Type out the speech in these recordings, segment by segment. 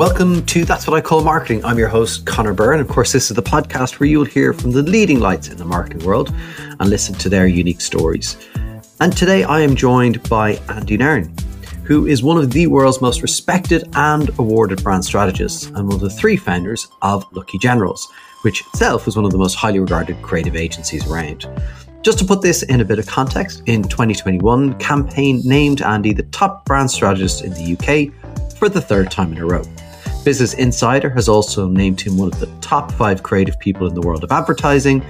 Welcome to That's What I Call Marketing. I'm your host, Connor Byrne. Of course, this is the podcast where you'll hear from the leading lights in the marketing world and listen to their unique stories. And today I am joined by Andy Nairn, who is one of the world's most respected and awarded brand strategists and one of the three founders of Lucky Generals, which itself is one of the most highly regarded creative agencies around. Just to put this in a bit of context, in 2021, Campaign named Andy the top brand strategist in the UK for the third time in a row. Business Insider has also named him one of the top five creative people in the world of advertising,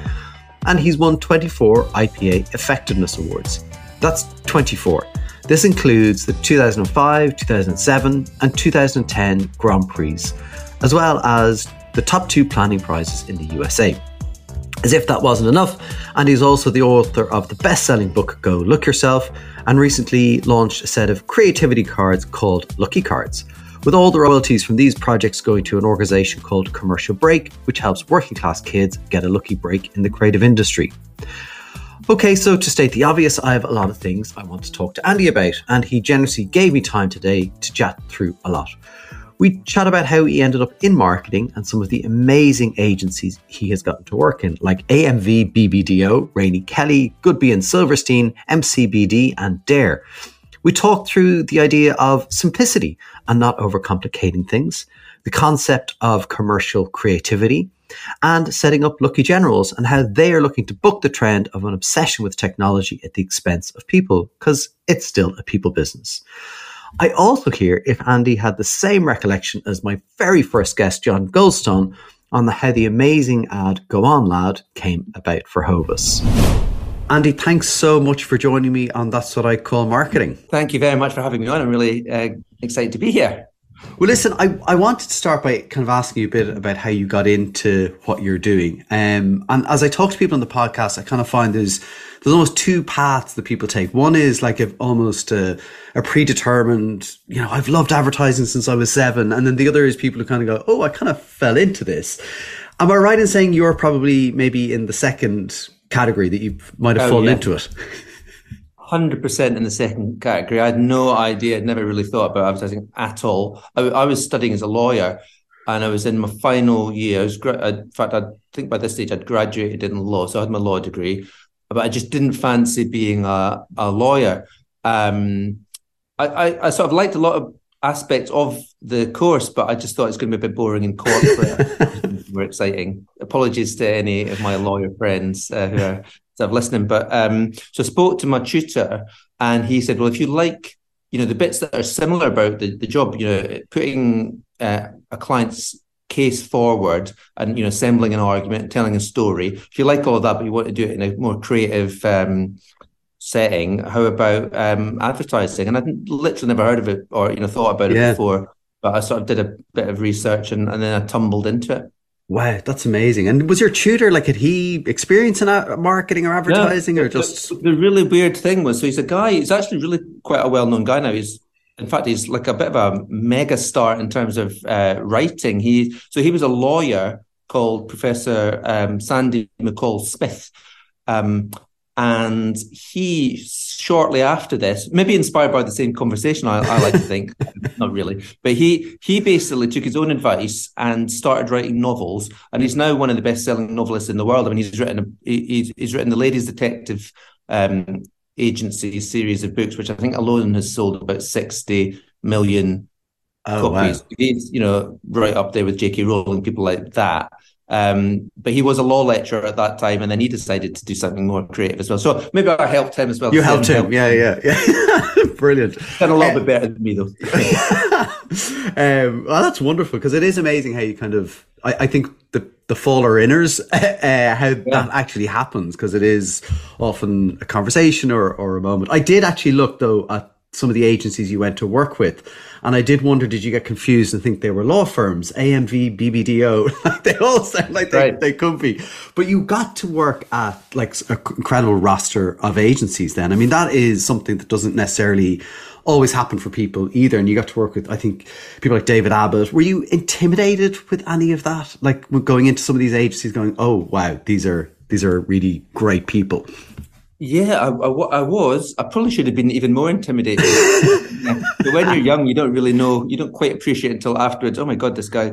and he's won 24 IPA Effectiveness Awards. That's 24. This includes the 2005, 2007, and 2010 Grand Prix, as well as the top two planning prizes in the USA. As if that wasn't enough, and he's also the author of the best selling book Go Luck Yourself, and recently launched a set of creativity cards called Lucky Cards with all the royalties from these projects going to an organisation called Commercial Break, which helps working class kids get a lucky break in the creative industry. Okay, so to state the obvious, I have a lot of things I want to talk to Andy about, and he generously gave me time today to chat through a lot. We chat about how he ended up in marketing and some of the amazing agencies he has gotten to work in, like AMV BBDO, Rainey Kelly, Goodby and Silverstein, MCBD, and Dare. We talked through the idea of simplicity and not overcomplicating things, the concept of commercial creativity, and setting up Lucky Generals and how they are looking to book the trend of an obsession with technology at the expense of people, because it's still a people business. I also hear if Andy had the same recollection as my very first guest, John Goldstone, on the, how the amazing ad Go On Lad came about for Hovis. Andy, thanks so much for joining me on That's What I Call Marketing. Thank you very much for having me on. I'm really uh, excited to be here. Well, listen, I, I wanted to start by kind of asking you a bit about how you got into what you're doing. Um, and as I talk to people on the podcast, I kind of find there's there's almost two paths that people take. One is like a, almost a, a predetermined, you know, I've loved advertising since I was seven. And then the other is people who kind of go, oh, I kind of fell into this. Am I right in saying you're probably maybe in the second category that you might have oh, fallen yeah. into it. Hundred percent in the second category. I had no idea. I'd never really thought about advertising at all. I, I was studying as a lawyer, and I was in my final year. I was, in fact, I think by this stage I'd graduated in law, so I had my law degree, but I just didn't fancy being a, a lawyer. Um, I, I, I sort of liked a lot of aspects of the course, but I just thought it's going to be a bit boring and corporate. more exciting. Apologies to any of my lawyer friends uh, who are sort of listening, but um, so I spoke to my tutor, and he said, "Well, if you like, you know, the bits that are similar about the, the job, you know, putting uh, a client's case forward and you know assembling an argument telling a story if you like all of that but you want to do it in a more creative um, setting, how about um, advertising? And I'd literally never heard of it or you know thought about it before. But I sort of did a bit of research and, and then I tumbled into it. Wow, that's amazing! And was your tutor like? Had he experience in marketing or advertising, yeah, or just the, the, really weird thing was? So he's a guy. He's actually really quite a well-known guy now. He's in fact he's like a bit of a mega star in terms of uh, writing. He so he was a lawyer called Professor um, Sandy McCall Smith, um, and he, shortly after this, maybe inspired by the same conversation, I, I like to think, not really, but he he basically took his own advice and started writing novels, and he's now one of the best-selling novelists in the world. I mean, he's written a, he's, he's written the Ladies Detective um, Agency series of books, which I think alone has sold about sixty million oh, copies. Wow. He's you know right up there with J.K. Rowling, people like that. Um, but he was a law lecturer at that time, and then he decided to do something more creative as well. So maybe I helped him as well. You helped him, yeah, yeah, yeah. Brilliant. Done a lot bit better than me though. um, well, that's wonderful because it is amazing how you kind of. I, I think the the faller inners, uh, how yeah. that actually happens because it is often a conversation or or a moment. I did actually look though at some of the agencies you went to work with and I did wonder, did you get confused and think they were law firms, AMV, BBDO? they all sound like they, right. they could be. But you got to work at like an incredible roster of agencies then. I mean, that is something that doesn't necessarily always happen for people either. And you got to work with, I think, people like David Abbott. Were you intimidated with any of that? Like going into some of these agencies going, oh, wow, these are, these are really great people. Yeah, I, I, I, was. I probably should have been even more intimidated. but when you're young, you don't really know. You don't quite appreciate until afterwards. Oh my god, this guy,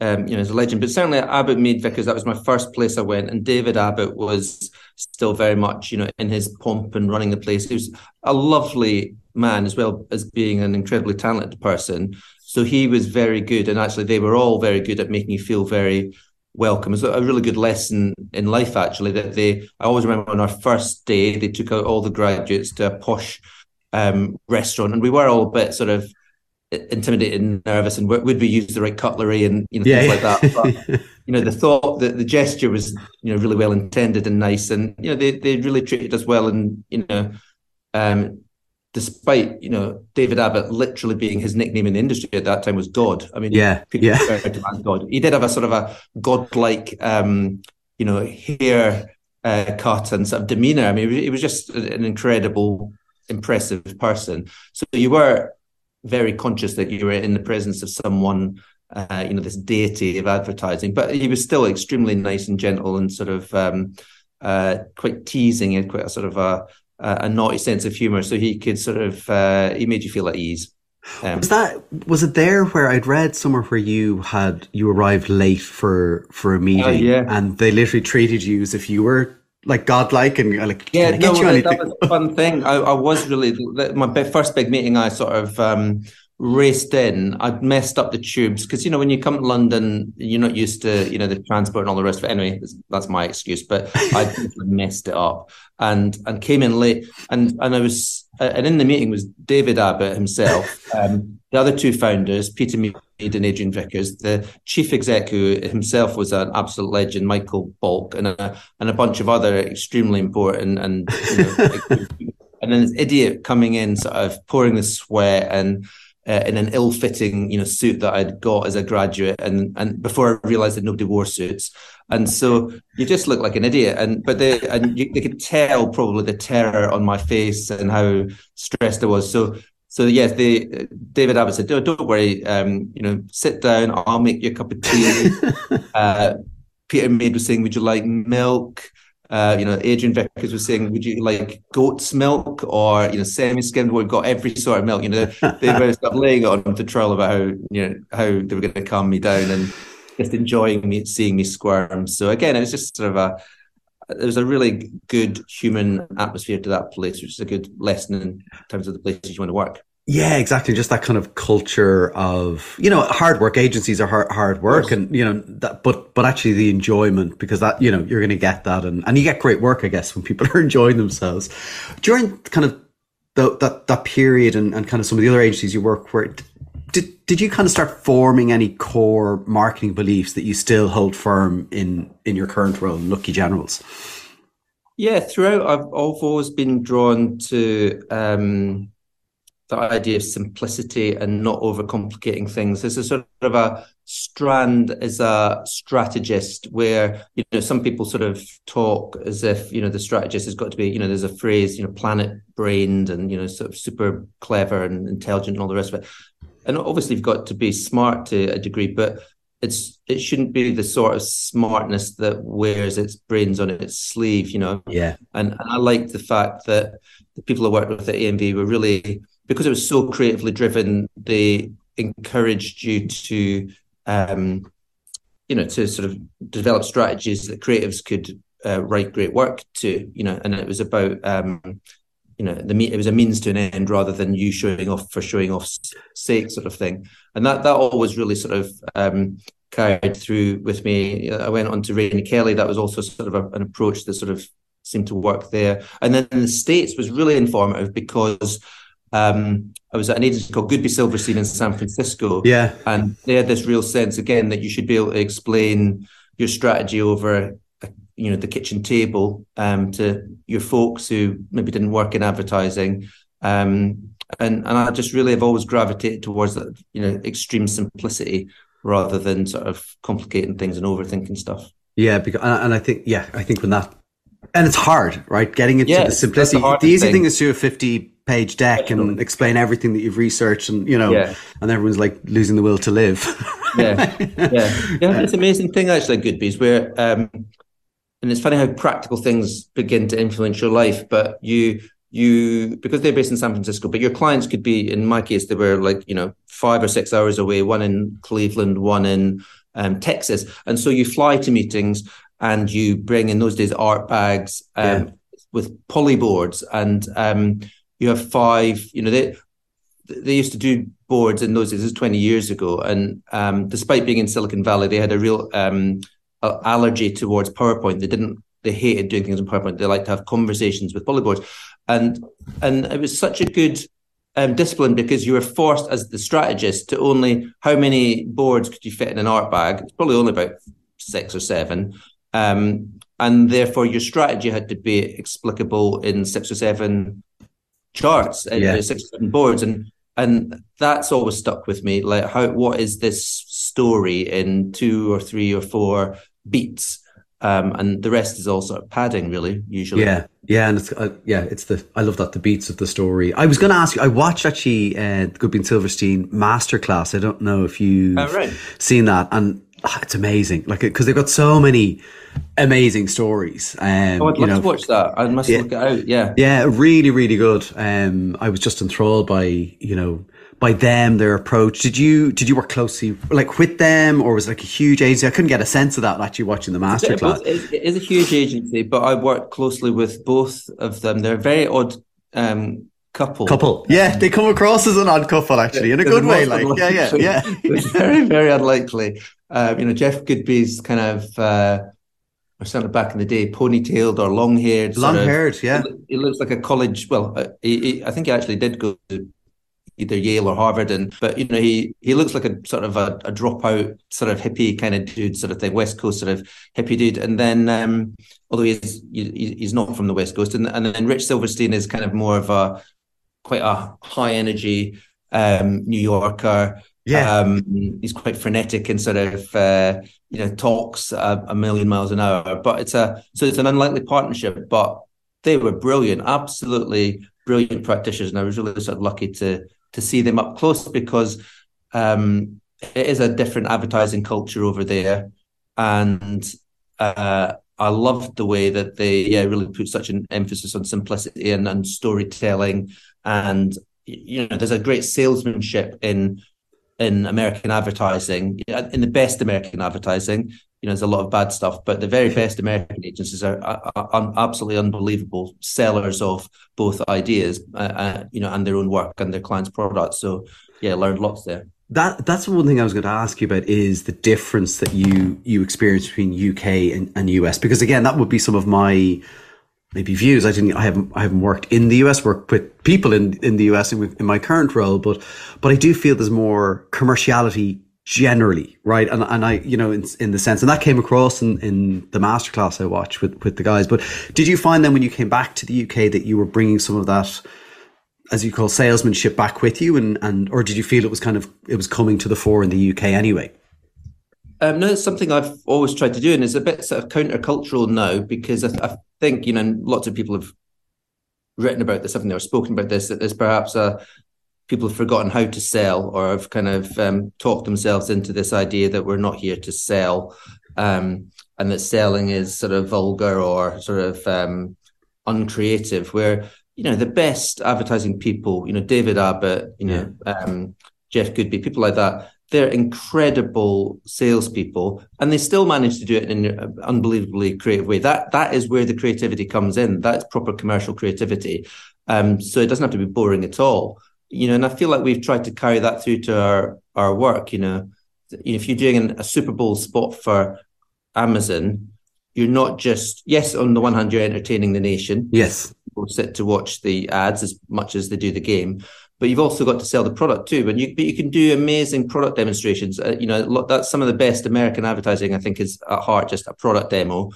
um, you know, is a legend. But certainly at Abbott Mead Vickers, that was my first place I went, and David Abbott was still very much, you know, in his pomp and running the place. He was a lovely man as well as being an incredibly talented person. So he was very good, and actually, they were all very good at making you feel very welcome. It's a really good lesson in life, actually. That they, I always remember on our first day, they took out all the graduates to a posh um, restaurant, and we were all a bit sort of intimidated and nervous, and would we use the right cutlery and you know yeah, things yeah. like that. But you know, the thought that the gesture was you know really well intended and nice, and you know they they really treated us well, and you know. Um, despite you know David Abbott literally being his nickname in the industry at that time was God. I mean, yeah, yeah, God. He did have a sort of a godlike, um, you know, hair uh, cut and sort of demeanor. I mean, he was just an incredible, impressive person. So you were very conscious that you were in the presence of someone. Uh, you know this deity of advertising, but he was still extremely nice and gentle and sort of um, uh, quite teasing and quite a sort of a a naughty sense of humor, so he could sort of uh, he made you feel at ease. Um, was that was it there where I'd read somewhere where you had you arrived late for for a meeting, uh, yeah. and they literally treated you as if you were like godlike and like yeah, no, that, that was a fun thing. I, I was really my first big meeting. I sort of um, raced in. I'd messed up the tubes because you know when you come to London, you're not used to you know the transport and all the rest of it. Anyway, that's my excuse, but I messed it up and and came in late. And and I was and in the meeting was David Abbott himself, um, the other two founders, Peter Mead and Adrian Vickers, the chief exec who himself was an absolute legend, Michael Baulk, and a and a bunch of other extremely important and. You know, and then this idiot coming in, sort of pouring the sweat and uh, in an ill-fitting, you know, suit that I'd got as a graduate, and and before I realised that nobody wore suits, and so you just look like an idiot. And but they and you, they could tell probably the terror on my face and how stressed I was. So so yes, they David Abbott said, "Don't, don't worry, um, you know, sit down. I'll make you a cup of tea." uh, Peter Mead was saying, "Would you like milk?" Uh, you know, Adrian Vickers was saying, "Would you like goat's milk or you know semi-skimmed?" We've got every sort of milk. You know, they were start laying it on the trial about how you know how they were going to calm me down and just enjoying me seeing me squirm. So again, it was just sort of a there was a really good human atmosphere to that place, which is a good lesson in terms of the places you want to work. Yeah, exactly. Just that kind of culture of you know hard work. Agencies are hard, hard work, and you know that. But but actually the enjoyment because that you know you're going to get that, and and you get great work, I guess, when people are enjoying themselves during kind of the, that that period, and, and kind of some of the other agencies you work where did did you kind of start forming any core marketing beliefs that you still hold firm in in your current role, in Lucky Generals? Yeah, throughout I've, I've always been drawn to. Um, the idea of simplicity and not overcomplicating things. There's a sort of a strand as a strategist where, you know, some people sort of talk as if, you know, the strategist has got to be, you know, there's a phrase, you know, planet brained and, you know, sort of super clever and intelligent and all the rest of it. And obviously you've got to be smart to a degree, but it's it shouldn't be the sort of smartness that wears its brains on its sleeve, you know. Yeah. And, and I like the fact that the people I worked with at AMV were really because it was so creatively driven, they encouraged you to, um, you know, to sort of develop strategies that creatives could uh, write great work to, you know, and it was about, um, you know, the it was a means to an end rather than you showing off for showing off's sake, sort of thing, and that that always really sort of um, carried through with me. I went on to Rainey Kelly. That was also sort of a, an approach that sort of seemed to work there. And then the States was really informative because um, I was at an agency called Goodby Silverstein in San Francisco. Yeah. And they had this real sense again that you should be able to explain your strategy over you know the kitchen table um, to your folks who maybe didn't work in advertising. Um, and and I just really have always gravitated towards that, you know, extreme simplicity rather than sort of complicating things and overthinking stuff. Yeah, because and I think yeah, I think when that and it's hard, right? Getting into yeah, the simplicity. The, the easy thing. thing is to a fifty page deck and explain everything that you've researched and you know yeah. and everyone's like losing the will to live yeah yeah yeah it's an amazing thing actually Goodby's where um and it's funny how practical things begin to influence your life. But you you because they're based in San Francisco, but your clients could be in my case they were like you know five or six hours away, one in Cleveland, one in um, Texas, and so you fly to meetings and you bring in those days art bags um, yeah. with polyboards and um, you have five you know they they used to do boards in those days. This is 20 years ago. And um, despite being in Silicon Valley, they had a real um, allergy towards PowerPoint. They didn't, they hated doing things in PowerPoint. They liked to have conversations with polyboards. And, and it was such a good um, discipline because you were forced as the strategist to only, how many boards could you fit in an art bag? It's probably only about six or seven. Um, and therefore your strategy had to be explicable in six or seven charts, uh, yeah. six seven boards. And and that's always stuck with me like how what is this story in two or three or four beats um, and the rest is all sort of padding really usually yeah yeah and it's uh, yeah it's the i love that the beats of the story i was going to ask you i watched actually uh Goodby and Silverstein masterclass i don't know if you've oh, right. seen that and oh, it's amazing like because they've got so many amazing stories. Um, oh, I'd love know, to watch that. I must yeah, look it out. Yeah, yeah, really, really good. Um, I was just enthralled by you know by them their approach. Did you did you work closely like with them, or was it like a huge agency? I couldn't get a sense of that actually watching the masterclass. It, it is a huge agency, but I worked closely with both of them. They're very odd. Um, couple. Couple. Yeah, they come across as an odd couple actually, in a good way. Like, yeah, yeah, yeah. very, very unlikely. Uh, you know, Jeff Goodby's kind of uh, or certainly back in the day, ponytailed or long haired. Long haired, yeah. He, looks like a college. Well, uh, he, he, I think he actually did go to either Yale or Harvard, and but you know he he looks like a sort of a, a dropout sort of hippie kind of dude, sort of thing, West Coast sort of hippie dude. And then um, although he's he's not from the West Coast, and, and then Rich Silverstein is kind of more of a quite a high energy um, New Yorker. Yeah, um, he's quite frenetic and sort of uh, you know talks a, a, million miles an hour. But it's a so it's an unlikely partnership. But they were brilliant, absolutely brilliant practitioners, and I was really sort of lucky to to see them up close because um, it is a different advertising culture over there, and uh, I loved the way that they yeah really put such an emphasis on simplicity and, and storytelling, and you know there's a great salesmanship in in American advertising, in the best American advertising, you know, there's a lot of bad stuff, but the very best American agencies are, are, are absolutely unbelievable sellers of both ideas, uh, uh, you know, and their own work and their clients' products. So, yeah, learned lots there. That that's the one thing I was going to ask you about is the difference that you you experience between UK and, and US because again that would be some of my maybe views. I didn't, I haven't, I haven't worked in the US, worked with people in, in the US in, in my current role, but, but I do feel there's more commerciality generally, right? And, and I, you know, in, in the sense, and that came across in, in the masterclass I watched with, with the guys. But did you find then when you came back to the UK that you were bringing some of that, as you call salesmanship back with you and, and, or did you feel it was kind of, it was coming to the fore in the UK anyway? Um, no, it's something I've always tried to do, and it's a bit sort of countercultural now because I, I think you know lots of people have written about this, haven't they, or spoken about this. That there's perhaps a people have forgotten how to sell, or have kind of um, talked themselves into this idea that we're not here to sell, um, and that selling is sort of vulgar or sort of um, uncreative. Where you know the best advertising people, you know David Abbott, you know um, Jeff Goodby, people like that they're incredible salespeople, and they still manage to do it in an unbelievably creative way. That that is where the creativity comes in. That's proper commercial creativity. Um, so it doesn't have to be boring at all. You know, and I feel like we've tried to carry that through to our our work. You know, if you're doing a Super Bowl spot for Amazon, you're not just yes. On the one hand, you're entertaining the nation. Yes, people sit to watch the ads as much as they do the game but you've also got to sell the product too. And you, but you can do amazing product demonstrations. Uh, you know, that's some of the best American advertising. I think is at heart just a product demo,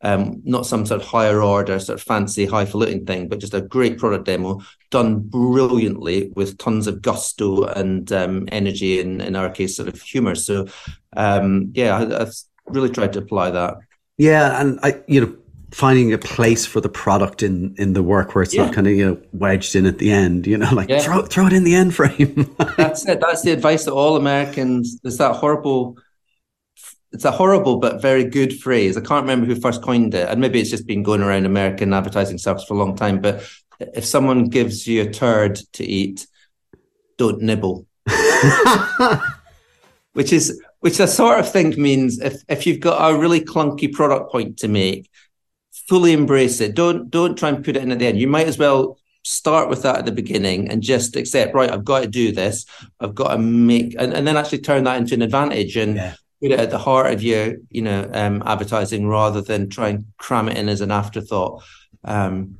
um, not some sort of higher order, sort of fancy, highfalutin thing, but just a great product demo done brilliantly with tons of gusto and um, energy, and in our case, sort of humor. So, um, yeah, I, I've really tried to apply that. Yeah, and I, you know finding a place for the product in in the work where it's yeah. not kind of you know wedged in at the end you know like yeah. throw throw it in the end frame that's it that's the advice that all americans there's that horrible it's a horrible but very good phrase. I can't remember who first coined it, and maybe it's just been going around American advertising circles for a long time. But if someone gives you a turd to eat, don't nibble. which is which I sort of think means if if you've got a really clunky product point to make, fully embrace it. Don't don't try and put it in at the end. You might as well start with that at the beginning and just accept, right, I've got to do this. I've got to make and, and then actually turn that into an advantage and yeah. put it at the heart of your, you know, um, advertising rather than try and cram it in as an afterthought. Um,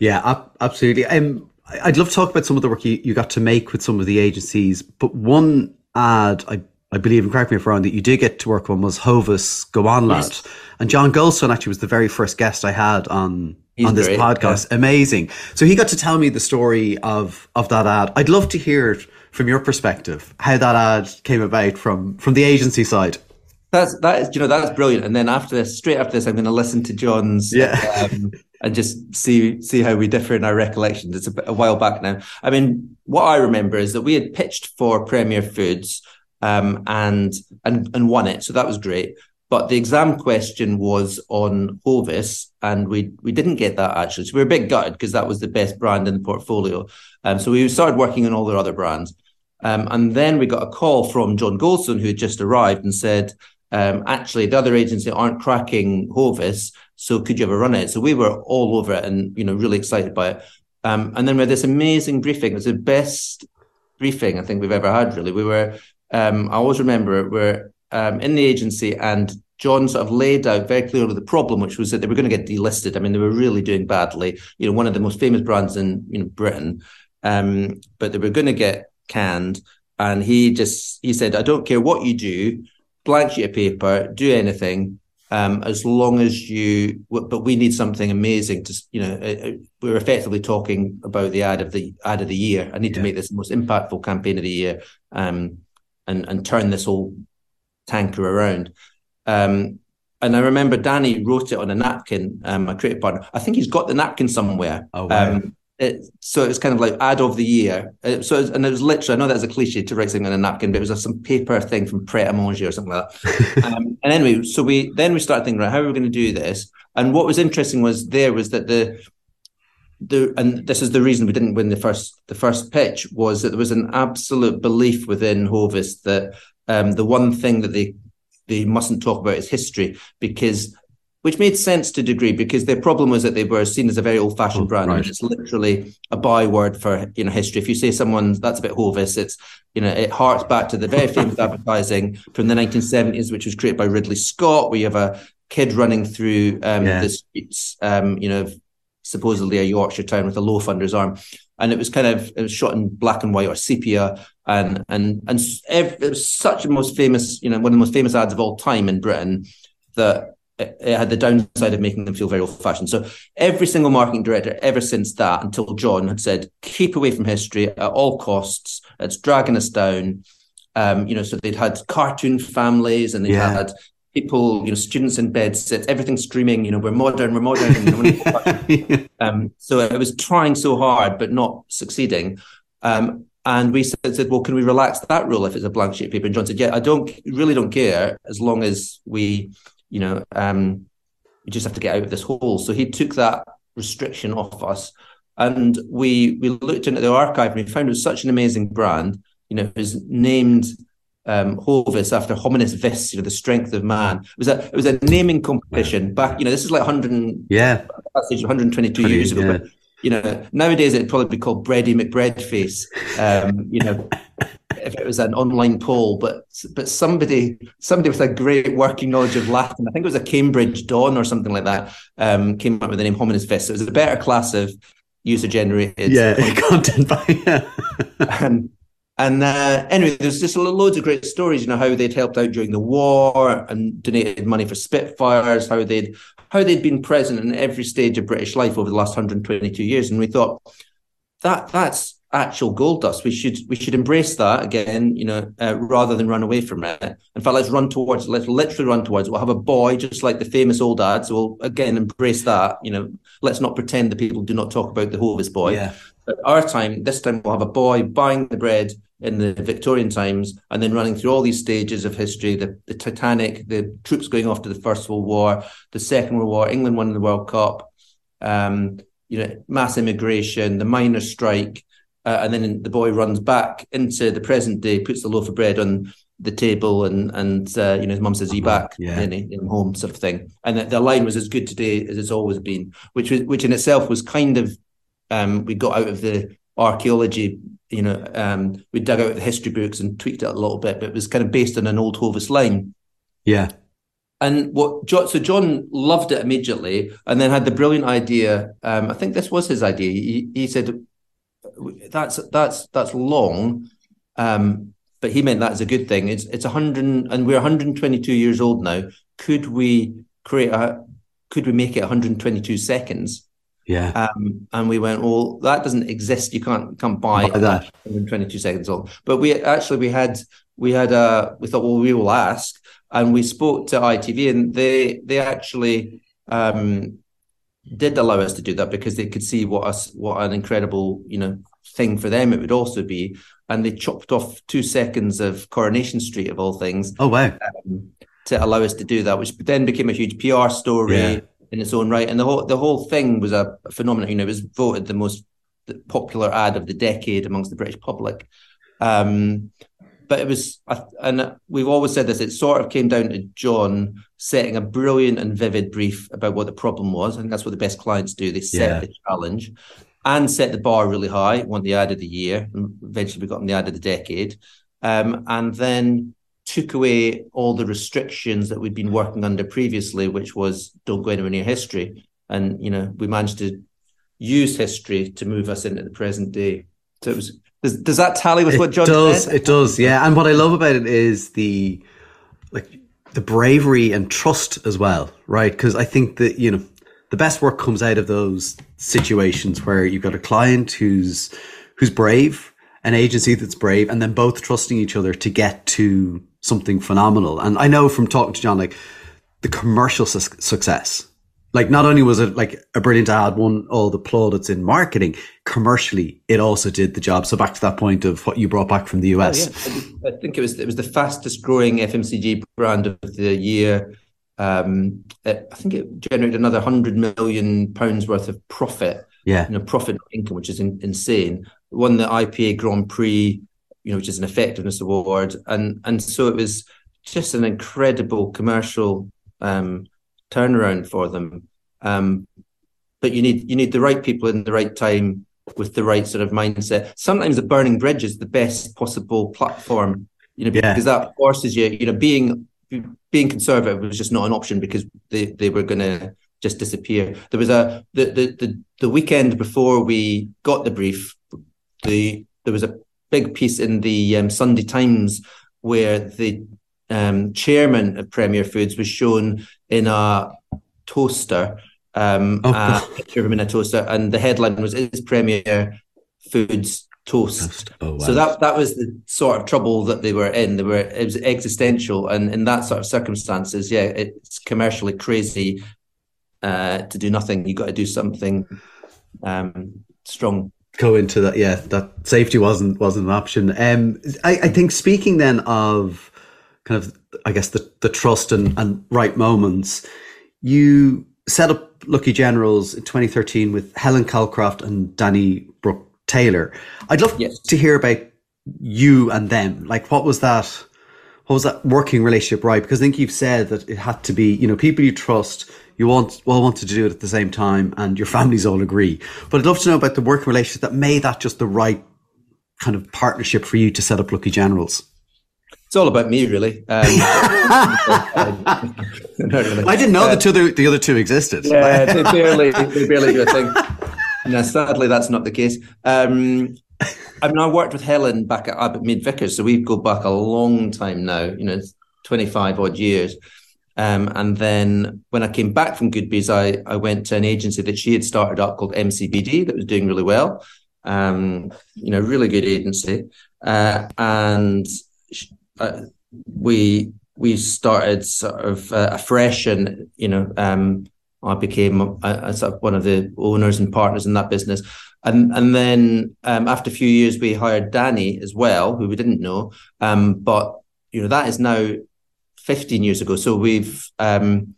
yeah, absolutely. Um, I'd love to talk about some of the work you, you got to make with some of the agencies, but one ad I I believe, and correct me if I'm wrong, that you did get to work on was Hovis Go On Lad. Yes. And John Goldstone actually was the very first guest I had on He's on this great, podcast. Yeah. Amazing. So he got to tell me the story of of that ad. I'd love to hear it from your perspective, how that ad came about from from the agency side. That's that is you know that's brilliant. And then after this, straight after this, I'm going to listen to John's yeah. Um, and just see see how we differ in our recollections. It's a, a while back now. I mean, what I remember is that we had pitched for Premier Foods um, and and and won it. So that was great. But the exam question was on Hovis, and we we didn't get that actually. So we were a bit gutted because that was the best brand in the portfolio. Um, so we started working on all their other brands. Um, and then we got a call from John Goldstone, who had just arrived, and said, um, actually, the other agency aren't cracking Hovis, so could you ever run it? So we were all over it and you know really excited by it. Um, and then we had this amazing briefing. It was the best briefing I think we've ever had. Really, we were um, I always remember we're um, in the agency and John sort of laid out very clearly the problem, which was that they were going to get delisted. I mean, they were really doing badly. You know, one of the most famous brands in you know Britain, um, but they were going to get canned. And he just he said, "I don't care what you do, blank sheet of paper, do anything, um, as long as you. But we need something amazing to you know. Uh, uh, we're effectively talking about the ad of the ad of the year. I need yeah. to make this the most impactful campaign of the year." Um, and and turn this whole tanker around. Um, and I remember Danny wrote it on a napkin. Um, my creative partner. I think he's got the napkin somewhere. Oh wow. Um, it, so it's kind of like ad of the year. Uh, so it was, and it was literally. I know that's a cliche to write something on a napkin, but it was a, some paper thing from Pret a Manger or something like that. um, and anyway, so we then we started thinking, right, how are we going to do this? And what was interesting was there was that the the and this is the reason we didn't win the first the first pitch was that there was an absolute belief within Hovis that um, the one thing that they they mustn't talk about is history because which made sense to a degree because their problem was that they were seen as a very old fashioned oh, brand. Right. It's literally a byword for you know history. If you say someone that's a bit Hovis, it's you know it harks back to the very famous advertising from the 1970s, which was created by Ridley Scott, where you have a kid running through um, yeah. the streets, um, you know, supposedly a Yorkshire town with a loaf under his arm. And it was kind of it was shot in black and white or sepia, and and and it was such a most famous, you know, one of the most famous ads of all time in Britain that it, it had the downside of making them feel very old fashioned. So every single marketing director ever since that, until John had said, keep away from history at all costs. It's dragging us down. Um, you know, so they'd had cartoon families and they yeah. had people, you know, students in bed sits, everything streaming, you know, we're modern, we're modern. um, so I was trying so hard, but not succeeding. Um, and we said, said, well, can we relax that rule if it's a blank sheet of paper? And John said, yeah, I don't really don't care as long as we, you know, um, we just have to get out of this hole. So he took that restriction off us. And we we looked into the archive and we found it was such an amazing brand. You know, it was named um, Hovis after hominis vis, you know, the strength of man. It was a it was a naming competition back. You know, this is like 100 yeah, 122 20, years ago. Yeah. But you know, nowadays it'd probably be called Bready McBreadface. Um, you know, if it was an online poll, but but somebody somebody with a great working knowledge of Latin, I think it was a Cambridge Don or something like that, um, came up with the name hominis vis. So it was a better class of user generated yeah content by yeah. and and uh, anyway, there's just loads of great stories. You know how they'd helped out during the war and donated money for Spitfires. How they'd how they'd been present in every stage of British life over the last 122 years. And we thought that that's actual gold dust. We should we should embrace that again. You know, uh, rather than run away from it. In fact, let's run towards. Let's literally run towards. We'll have a boy, just like the famous old ads. We'll again embrace that. You know, let's not pretend that people do not talk about the Hovis boy. Yeah. At our time, this time we'll have a boy buying the bread in the Victorian times, and then running through all these stages of history the, the Titanic, the troops going off to the First World War, the Second World War, England winning the World Cup, um, you know, mass immigration, the miners' strike, uh, and then the boy runs back into the present day, puts the loaf of bread on the table, and and uh, you know his mum says, "He uh-huh. back yeah. in, in home," sort of thing. And the, the line was as good today as it's always been, which was which in itself was kind of um, we got out of the archaeology you know, um, we dug out the history books and tweaked it a little bit, but it was kind of based on an old Hovis line. Yeah. And what John, so John loved it immediately, and then had the brilliant idea. Um, I think this was his idea. He, he said, "That's that's that's long," um, but he meant that as a good thing. It's it's hundred, and we're 122 years old now. Could we create a? Could we make it 122 seconds? Yeah. Um, and we went, well, that doesn't exist. You can't can't buy, buy that. 122 seconds old. But we actually we had we had a we thought, well, we will ask, and we spoke to ITV, and they they actually um, did allow us to do that because they could see what us what an incredible you know thing for them it would also be, and they chopped off two seconds of Coronation Street of all things. Oh wow! Um, to allow us to do that, which then became a huge PR story. Yeah in its own right. And the whole the whole thing was a phenomenon. You know, it was voted the most popular ad of the decade amongst the British public. Um, but it was, and we've always said this. It sort of came down to John setting a brilliant and vivid brief about what the problem was. I think that's what the best clients do. They set yeah. the challenge and set the bar really high. Won the ad of the year, and eventually we got the ad of the decade. Um, and then took away all the restrictions that we'd been working under previously, which was don't go anywhere near history. And you know, we managed to use history to move us into the present day. So it was. Does, does that tally with it what John does? Said? It does, yeah. And what I love about it is the like the bravery and trust as well, right? Because I think that you know the best work comes out of those situations where you've got a client who's who's brave, an agency that's brave, and then both trusting each other to get to something phenomenal. And I know from talking to John, like the commercial su- success, like not only was it like a brilliant ad, won all the plaudits in marketing, commercially it also did the job. So back to that point of what you brought back from the US. Oh, yeah. I think it was it was the fastest growing FMCG brand of the year. Um, it, I think it generated another hundred million pounds worth of profit. Yeah, you know, profit income, which is in, insane. Won the IPA Grand Prix you know, which is an effectiveness award, and and so it was just an incredible commercial um, turnaround for them. Um, but you need you need the right people in the right time with the right sort of mindset. Sometimes the burning bridge is the best possible platform, you know, yeah. because that forces you. You know, being being conservative was just not an option because they they were going to just disappear. There was a the, the the the weekend before we got the brief. The there was a big piece in the um, Sunday Times where the um, chairman of Premier Foods was shown in a toaster, um, oh. a picture of him in a toaster, and the headline was "Is Premier Foods toast?" Oh, wow. So that that was the sort of trouble that they were in. They were it was existential, and in that sort of circumstances, yeah, it's commercially crazy uh, to do nothing. You got to do something um, strong go into that. Yeah, that safety wasn't wasn't an option. Um, I, I think speaking then of kind of, I guess the the trust and, and right moments, you set up Lucky Generals in 2013 with Helen Calcraft and Danny Brooke Taylor. I'd love yes. to hear about you and them. Like, what was that? What was that working relationship right? Because I think you've said that it had to be, you know, people you trust you want all wanted to do it at the same time and your families all agree. But I'd love to know about the working relationship that made that just the right kind of partnership for you to set up Lucky Generals. It's all about me, really. Um, really. I didn't know uh, the, two, the other two existed. Yeah, they barely, they barely do a thing. No, sadly, that's not the case. Um, I mean, I worked with Helen back at Abbott Mead Vickers, so we go back a long time now. You know, twenty five odd years. Um, and then when I came back from Goodby's, I, I went to an agency that she had started up called MCBD that was doing really well. Um, you know, really good agency. Uh, and uh, we we started sort of uh, afresh, and you know, um, I became a, a, sort of one of the owners and partners in that business. and and then um, after a few years, we hired Danny as well, who we didn't know. Um, but you know that is now 15 years ago. So we've um,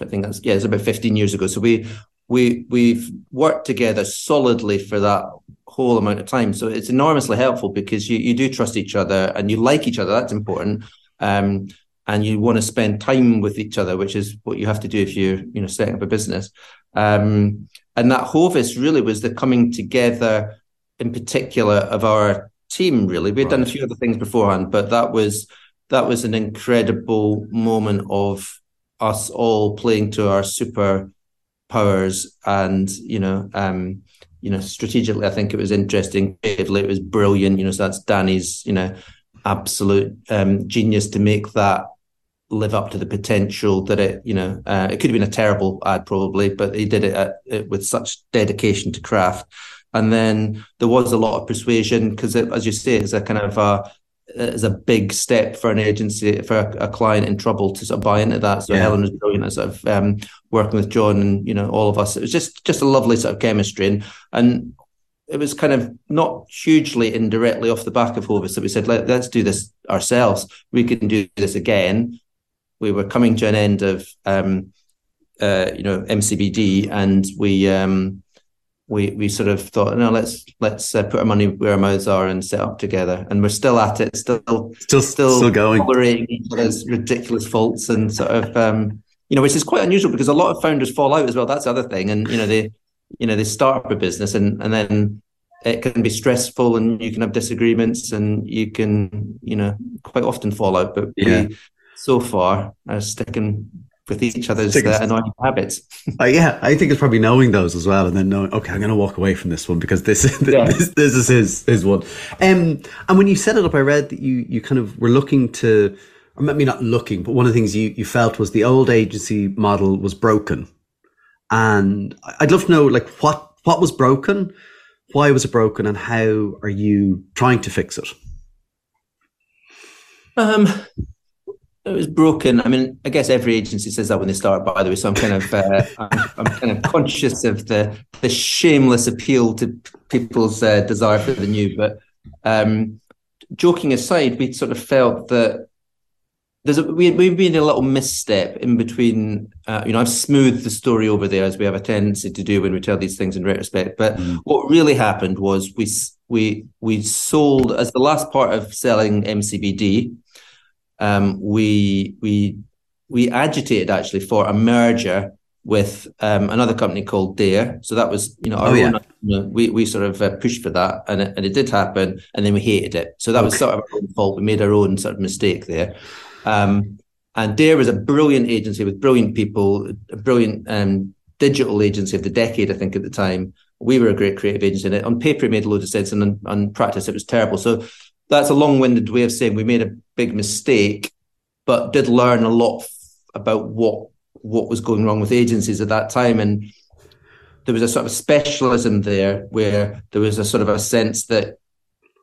I think that's yeah, it's about 15 years ago. So we we we've worked together solidly for that whole amount of time. So it's enormously helpful because you you do trust each other and you like each other. That's important. Um, and you want to spend time with each other, which is what you have to do if you're, you know, setting up a business. Um, and that Hovis really was the coming together, in particular, of our team. Really, we had right. done a few other things beforehand, but that was that was an incredible moment of us all playing to our super powers, and you know, um, you know, strategically, I think it was interesting. Creatively, it was brilliant. You know, so that's Danny's, you know, absolute um, genius to make that live up to the potential that it, you know, uh, it could have been a terrible ad probably, but he did it, at, it with such dedication to craft. And then there was a lot of persuasion because, as you say, it's a kind of a is a big step for an agency for a, a, client in trouble to sort of buy into that. So yeah. Helen was brilliant at sort of um, working with John and you know all of us. It was just just a lovely sort of chemistry and and it was kind of not hugely indirectly off the back of Hovis that we said Let, us do this ourselves. We can do this again we were coming to an end of um, uh, you know MCBD, and we um, we we sort of thought, no, let's let's uh, put our money where our mouths are and set up together. And we're still at it, still still still, still going, tolerating each other's ridiculous faults and sort of um, you know, which is quite unusual because a lot of founders fall out as well. That's the other thing, and you know they you know they start up a business and and then it can be stressful and you can have disagreements and you can you know quite often fall out but yeah. we so far are sticking with each other's uh, annoying habits. uh, yeah, I think it's probably knowing those as well, and then knowing, okay, I'm going to walk away from this one because this yeah. this, this is his his one. Um, and when you set it up, I read that you you kind of were looking to, or maybe not looking, but one of the things you you felt was the old agency model was broken, and I'd love to know like what what was broken, why was it broken, and how are you trying to fix it? Um, it was broken. I mean, I guess every agency says that when they start, by the way. So I'm kind of, uh, I'm, I'm, kind of conscious of the the shameless appeal to people's uh, desire for the new. But um, joking aside, we sort of felt that there's a, we we've been a little misstep in between. Uh, you know, I've smoothed the story over there as we have a tendency to do when we tell these things in retrospect. But mm. what really happened was we we we sold as the last part of selling MCBD um, we we we agitated actually for a merger with um, another company called Dare. So that was, you know, our oh, yeah. own, we we sort of uh, pushed for that, and it, and it did happen, and then we hated it. So that okay. was sort of our own fault. We made our own sort of mistake there. Um, and Dare was a brilliant agency with brilliant people, a brilliant um, digital agency of the decade, I think, at the time. We were a great creative agency, and it, on paper it made a load of sense, and on, on practice it was terrible. So that's a long-winded way of saying we made a big mistake, but did learn a lot about what what was going wrong with agencies at that time. And there was a sort of specialism there where there was a sort of a sense that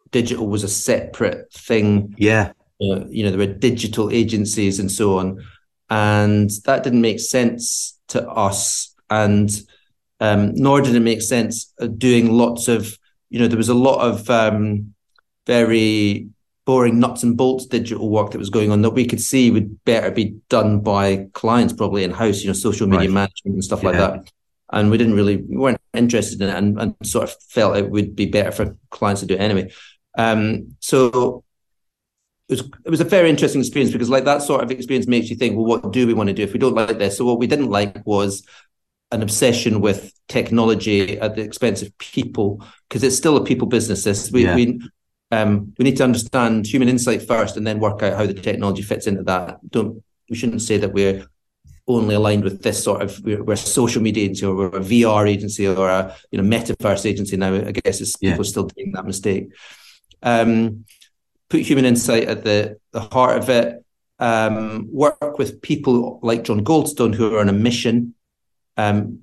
digital was a separate thing. Yeah. Uh, you know, there were digital agencies and so on. And that didn't make sense to us. And um, nor did it make sense doing lots of, you know, there was a lot of um, very boring nuts and bolts digital work that was going on that we could see would better be done by clients probably in house, you know, social media right. management and stuff yeah. like that. And we didn't really we weren't interested in it and, and, sort of felt it would be better for clients to do it anyway. Um, so it was it was a very interesting experience because like that sort of experience makes you think, well, what do we want to do if we don't like this? So what we didn't like was an obsession with technology at the expense of people because it's still a people business. This we, yeah. we um, we need to understand human insight first and then work out how the technology fits into that. Don't we shouldn't say that we're only aligned with this sort of we're, we're a social media agency or we're a VR agency or a you know metaverse agency now. I guess it's yeah. people still doing that mistake. Um, put human insight at the the heart of it. Um, work with people like John Goldstone who are on a mission, um,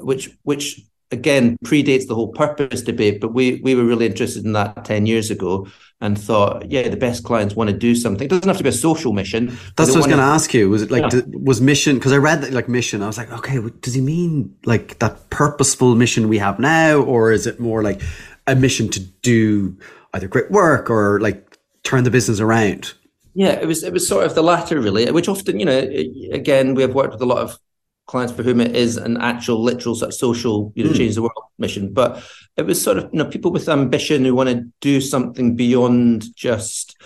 which which again predates the whole purpose debate, but we we were really interested in that ten years ago and thought, yeah, the best clients want to do something. It doesn't have to be a social mission. That's what I was going to ask you. Was it like yeah. was mission? Because I read that like mission. I was like, okay, does he mean like that purposeful mission we have now, or is it more like a mission to do either great work or like turn the business around? Yeah, it was it was sort of the latter really, which often you know, again, we have worked with a lot of clients for whom it is an actual literal sort of social you know mm. change the world mission. But it was sort of you know people with ambition who want to do something beyond just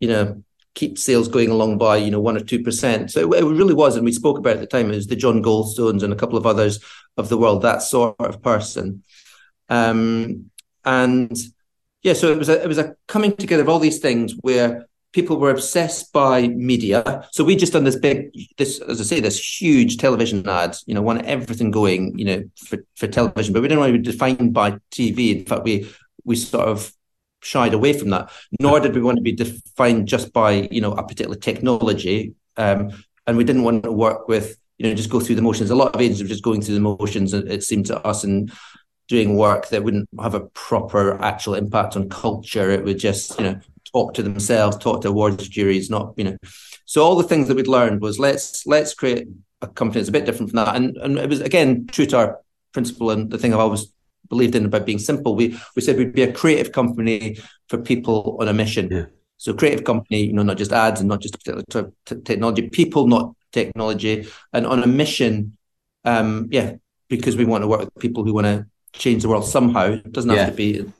you know keep sales going along by you know one or two percent. So it, it, really was and we spoke about at the time it was the john goldstones and a couple of others of the world that sort of person. Um and yeah so it was a it was a coming together of all these things where people were obsessed by media. So we just done this big, this as I say, this huge television ad. You know, want everything going. You know, for for television, but we didn't want to be defined by TV. In fact, we we sort of shied away from that. Nor did we want to be defined just by you know a particular technology. Um, and we didn't want to work with you know just go through the motions. A lot of agents were just going through the motions. It seemed to us and doing work that wouldn't have a proper actual impact on culture. It would just, you know, talk to themselves, talk to awards juries, not you know. So all the things that we'd learned was let's let's create a company that's a bit different from that, and and it was again true to our principle and the thing I've always believed in about being simple. We we said we'd be a creative company for people on a mission. Yeah. So creative company, you know, not just ads and not just particular t- technology, people, not technology, and on a mission. Um, yeah, because we want to work with people who want to change the world somehow. It doesn't have to be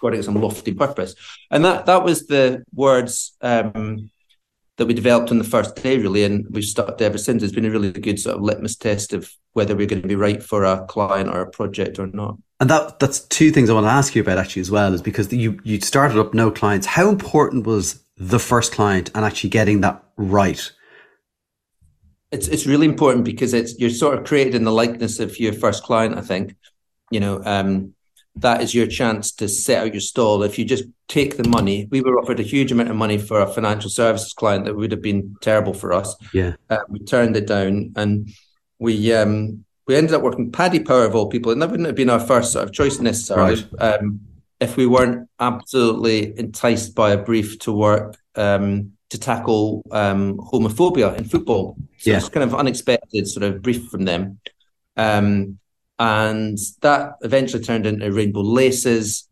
got to get some lofty purpose. And that that was the words um, that we developed on the first day, really, and we've stuck to ever since. It's been a really good sort of litmus test of whether we're going to be right for a client or a project or not. And that that's two things I want to ask you about actually as well, is because you you started up no clients. How important was the first client and actually getting that right? It's it's really important because it's you're sort of created in the likeness of your first client. I think, you know, um, that is your chance to set out your stall. If you just take the money, we were offered a huge amount of money for a financial services client that would have been terrible for us. Yeah, uh, we turned it down, and we um, we ended up working Paddy Power of all people, and that wouldn't have been our first sort of choice necessarily. Right. Um, if we weren't absolutely enticed by a brief to work um, to tackle um, homophobia in football, so yeah. it's kind of unexpected sort of brief from them. Um, and that eventually turned into Rainbow Laces,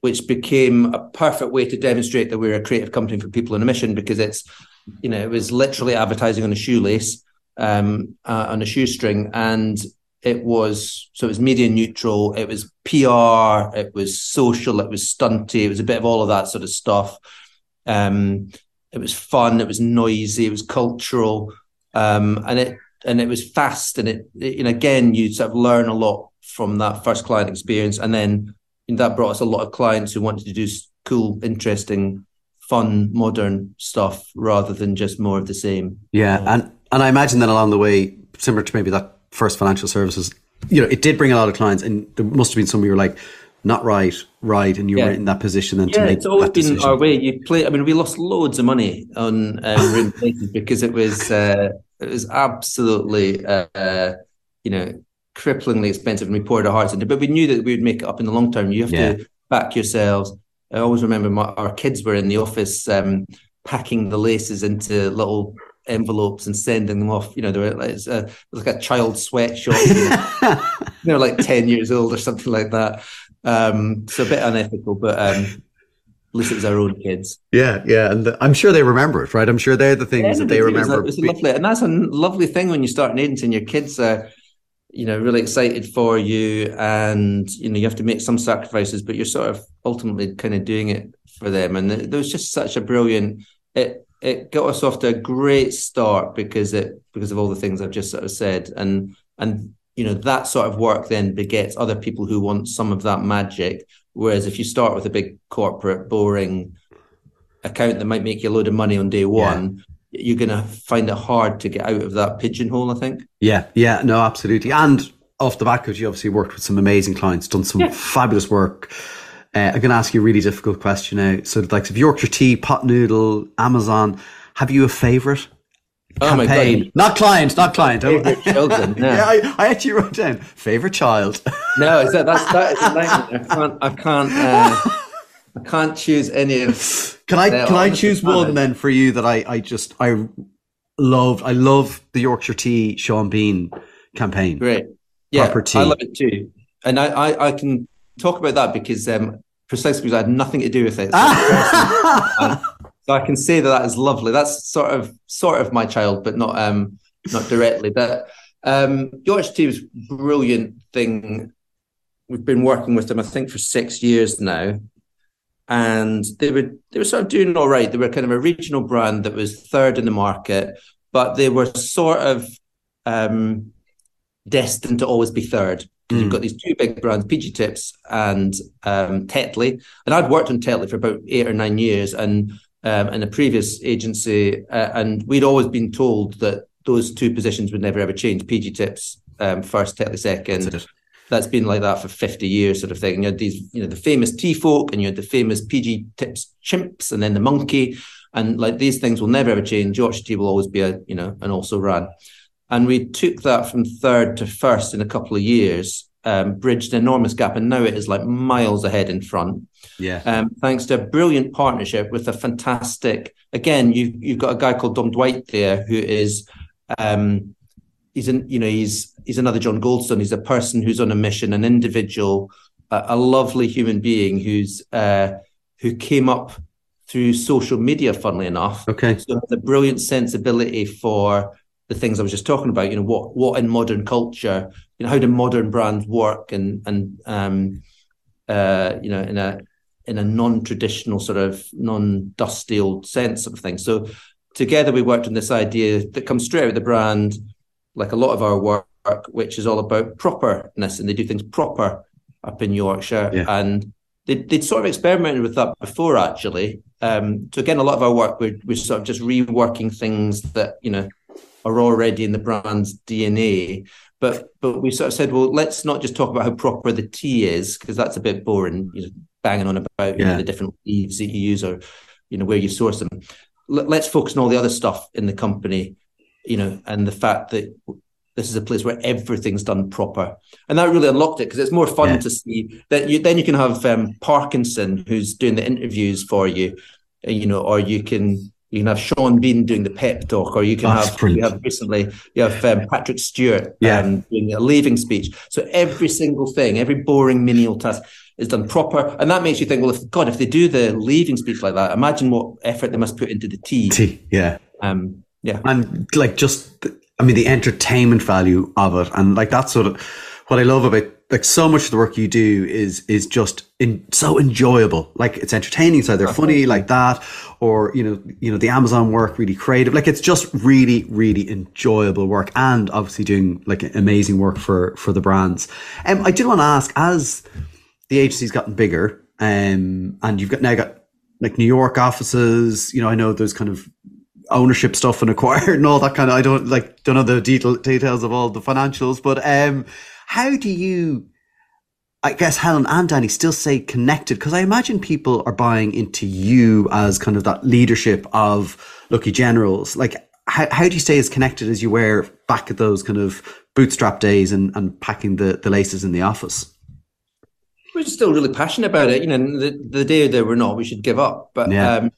which became a perfect way to demonstrate that we're a creative company for people on a mission because it's, you know, it was literally advertising on a shoelace, um, uh, on a shoestring. And it was, so it was media neutral, it was PR, it was social, it was stunty, it was a bit of all of that sort of stuff. Um, it was fun, it was noisy, it was cultural. Um, and it and it was fast and it, it and again you sort of learn a lot from that first client experience and then that brought us a lot of clients who wanted to do cool interesting fun modern stuff rather than just more of the same yeah um, and and i imagine that along the way similar to maybe that first financial services you know it did bring a lot of clients and there must have been some who were like not right, right, and you yeah. were in that position then yeah, to make it's always been decision. our way. You play. I mean, we lost loads of money on um, Rainbow Laces because it was uh, it was absolutely, uh, you know, cripplingly expensive, and we poured our hearts into. it. But we knew that we would make it up in the long term. You have yeah. to back yourselves. I always remember my, our kids were in the office um, packing the laces into little envelopes and sending them off. You know, they were like, a, like a child sweatshop. Know? They're like ten years old or something like that. Um, so a bit unethical, but um, least it was our own kids. Yeah, yeah, and the, I'm sure they remember it, right? I'm sure they're the things that they remember. It's, lovely, and that's a lovely thing when you start an agency and your kids are, you know, really excited for you, and you know you have to make some sacrifices, but you're sort of ultimately kind of doing it for them. And there was just such a brilliant. It it got us off to a great start because it because of all the things I've just sort of said, and and you know that sort of work then begets other people who want some of that magic Whereas if you start with a big corporate, boring account that might make you a load of money on day one, yeah. you're going to find it hard to get out of that pigeonhole, I think. Yeah, yeah, no, absolutely. And off the back of you obviously worked with some amazing clients, done some yeah. fabulous work. Uh, I'm going to ask you a really difficult question now. So, like, if Yorkshire Tea, Pot Noodle, Amazon, have you a favorite? Oh campaign. not client, not client. Favorite children. Yeah, yeah I, I, actually wrote down favorite child. no, that, that's that is I can't. I can't. Uh, I can't choose any of. Can I? Can I choose one then for you that I I just I loved. I love the Yorkshire Tea Sean Bean campaign. Great. Yeah, I love it too, and I, I, I can talk about that because um, precisely because I had nothing to do with it. So, so I can say that that is lovely. That's sort of sort of my child, but not um not directly. But um, Yorkshire Tea was brilliant thing. We've been working with them, I think, for six years now, and they were they were sort of doing all right. They were kind of a regional brand that was third in the market, but they were sort of um, destined to always be third. Mm. You've got these two big brands, PG Tips and um, Tetley, and I'd worked on Tetley for about eight or nine years, and um, in a previous agency, uh, and we'd always been told that those two positions would never ever change. PG Tips um, first, Tetley second that's been like that for 50 years sort of thing. And you had these, you know, the famous tea folk and you had the famous PG tips chimps and then the monkey. And like these things will never ever change. Yorkshire tea will always be a, you know, an also ran. And we took that from third to first in a couple of years, um, bridged an enormous gap. And now it is like miles ahead in front. Yeah. Um, thanks to a brilliant partnership with a fantastic, again, you've, you've got a guy called Dom Dwight there who is, um, he's an, you know, he's, he's another John Goldstone. He's a person who's on a mission, an individual, a, a lovely human being who's uh, who came up through social media. Funnily enough, okay, so the brilliant sensibility for the things I was just talking about. You know, what what in modern culture, you know, how do modern brands work, and and um, uh, you know, in a in a non-traditional sort of non-dusty old sense of thing. So together we worked on this idea that comes straight out of the brand, like a lot of our work which is all about properness, and they do things proper up in Yorkshire. Yeah. And they, would sort of experimented with that before, actually. Um, so again, a lot of our work, we're, we're sort of just reworking things that you know are already in the brand's DNA. But but we sort of said, well, let's not just talk about how proper the tea is, because that's a bit boring. You know, banging on about yeah. you know, the different leaves that you use or you know where you source them. L- let's focus on all the other stuff in the company, you know, and the fact that this is a place where everything's done proper and that really unlocked it because it's more fun yeah. to see that you then you can have um, parkinson who's doing the interviews for you you know or you can you can have Sean Bean doing the pep talk, or you can oh, have you have recently you have um, Patrick Stewart yeah. um, doing a leaving speech. So every single thing, every boring menial task is done proper, and that makes you think, well, if God, if they do the leaving speech like that, imagine what effort they must put into the tea. Tea, yeah, um, yeah, and like just I mean, the entertainment value of it, and like that's sort of what I love about like so much of the work you do is is just in, so enjoyable. Like it's entertaining, so they're funny like that, or you know, you know, the Amazon work really creative. Like it's just really, really enjoyable work, and obviously doing like amazing work for for the brands. Um, I did want to ask, as the agency's gotten bigger, um, and you've got now got like New York offices. You know, I know there's kind of ownership stuff and acquired and all that kind of. I don't like don't know the detail, details of all the financials, but um, how do you? I guess Helen and Danny still say connected because I imagine people are buying into you as kind of that leadership of Lucky Generals. Like, how, how do you stay as connected as you were back at those kind of bootstrap days and, and packing the, the laces in the office? We're still really passionate about it. You know, the, the day that we're not, we should give up. But yeah. um,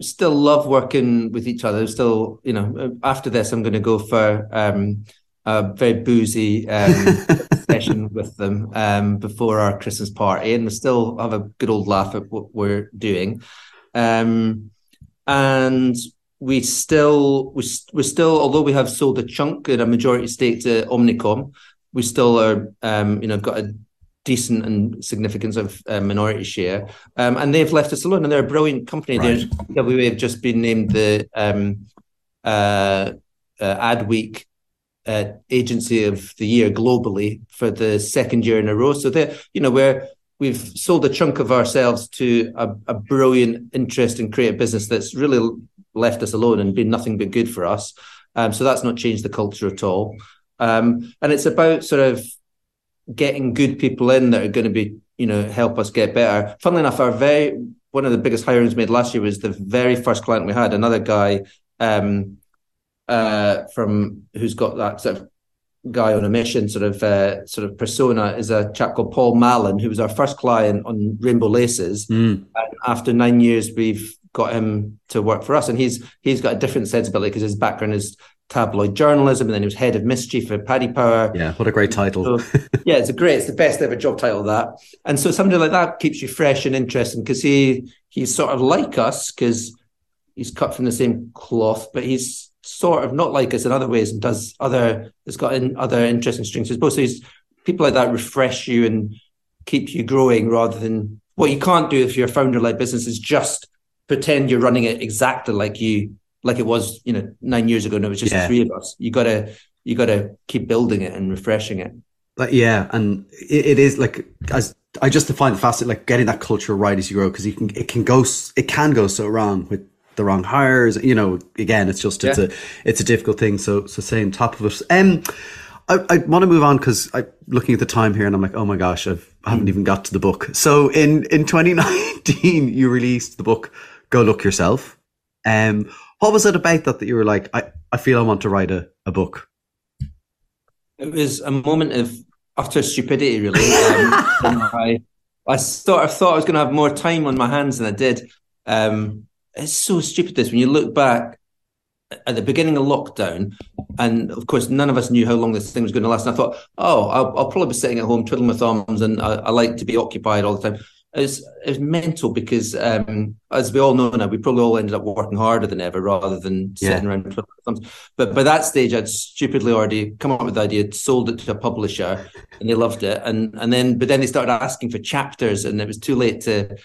still love working with each other. Still, you know, after this, I'm going to go for um, a very boozy um, session with them um, before our Christmas party, and we still have a good old laugh at what we're doing. Um, and we still, we, we still, although we have sold a chunk and a majority stake to Omnicom, we still are, um, you know, got a decent and significance of uh, minority share, um, and they've left us alone. And they're a brilliant company. Right. WA have just been named the um, uh, uh, Adweek uh, Agency of the Year globally for the second year in a row. So they, you know, we're we've sold a chunk of ourselves to a, a brilliant, interesting, creative business that's really left us alone and been nothing but good for us. Um, so that's not changed the culture at all. Um, and it's about sort of getting good people in that are going to be, you know, help us get better. Funnily enough, our very one of the biggest hirings made last year was the very first client we had, another guy, um, uh, from who's got that sort of guy on a mission sort of uh, sort of persona is a chap called Paul Mallon, who was our first client on Rainbow Laces. Mm. And after nine years, we've got him to work for us, and he's he's got a different sensibility because his background is tabloid journalism, and then he was head of mischief at Paddy Power. Yeah, what a great title. So, yeah, it's a great, it's the best ever job title that. And so somebody like that keeps you fresh and interesting because he he's sort of like us because he's cut from the same cloth, but he's sort of not like us in other ways and does other it's got in other interesting strings to his bow. So he's people like that refresh you and keep you growing rather than what you can't do if you're a founder-led business is just pretend you're running it exactly like you like it was, you know, nine years ago and it was just Yeah. three of us. You gotta you gotta keep building it and refreshing it. Like, yeah, and it, it is like as I just find it fascinating, like getting that culture right as you grow because you can it can go it can go so wrong with the wrong hires. You know, again, it's just it's Yeah. a it's a difficult thing. So so on top of it. Um, I, I want to move on because I'm looking at the time here and I'm like, oh my gosh, I've, I haven't even got to the book. So in in 2019, you released the book Go Luck Yourself. Um, what was it about that that you were like, I, I feel I want to write a, a book? It was a moment of utter stupidity, really. Um, I, I sort of thought I was going to have more time on my hands than I did. Um, it's so stupid this when you look back at the beginning of lockdown, and of course, none of us knew how long this thing was going to last. And I thought, oh, I'll, I'll probably be sitting at home twiddling my thumbs, and I, I like to be occupied all the time. It's it's mental because, um, as we all know now, we probably all ended up working harder than ever rather than Yeah. sitting around twiddling our thumbs. But by that stage, I'd stupidly already come up with the idea, sold it to a publisher, and they loved it. And and then, but then they started asking for chapters, and it was too late to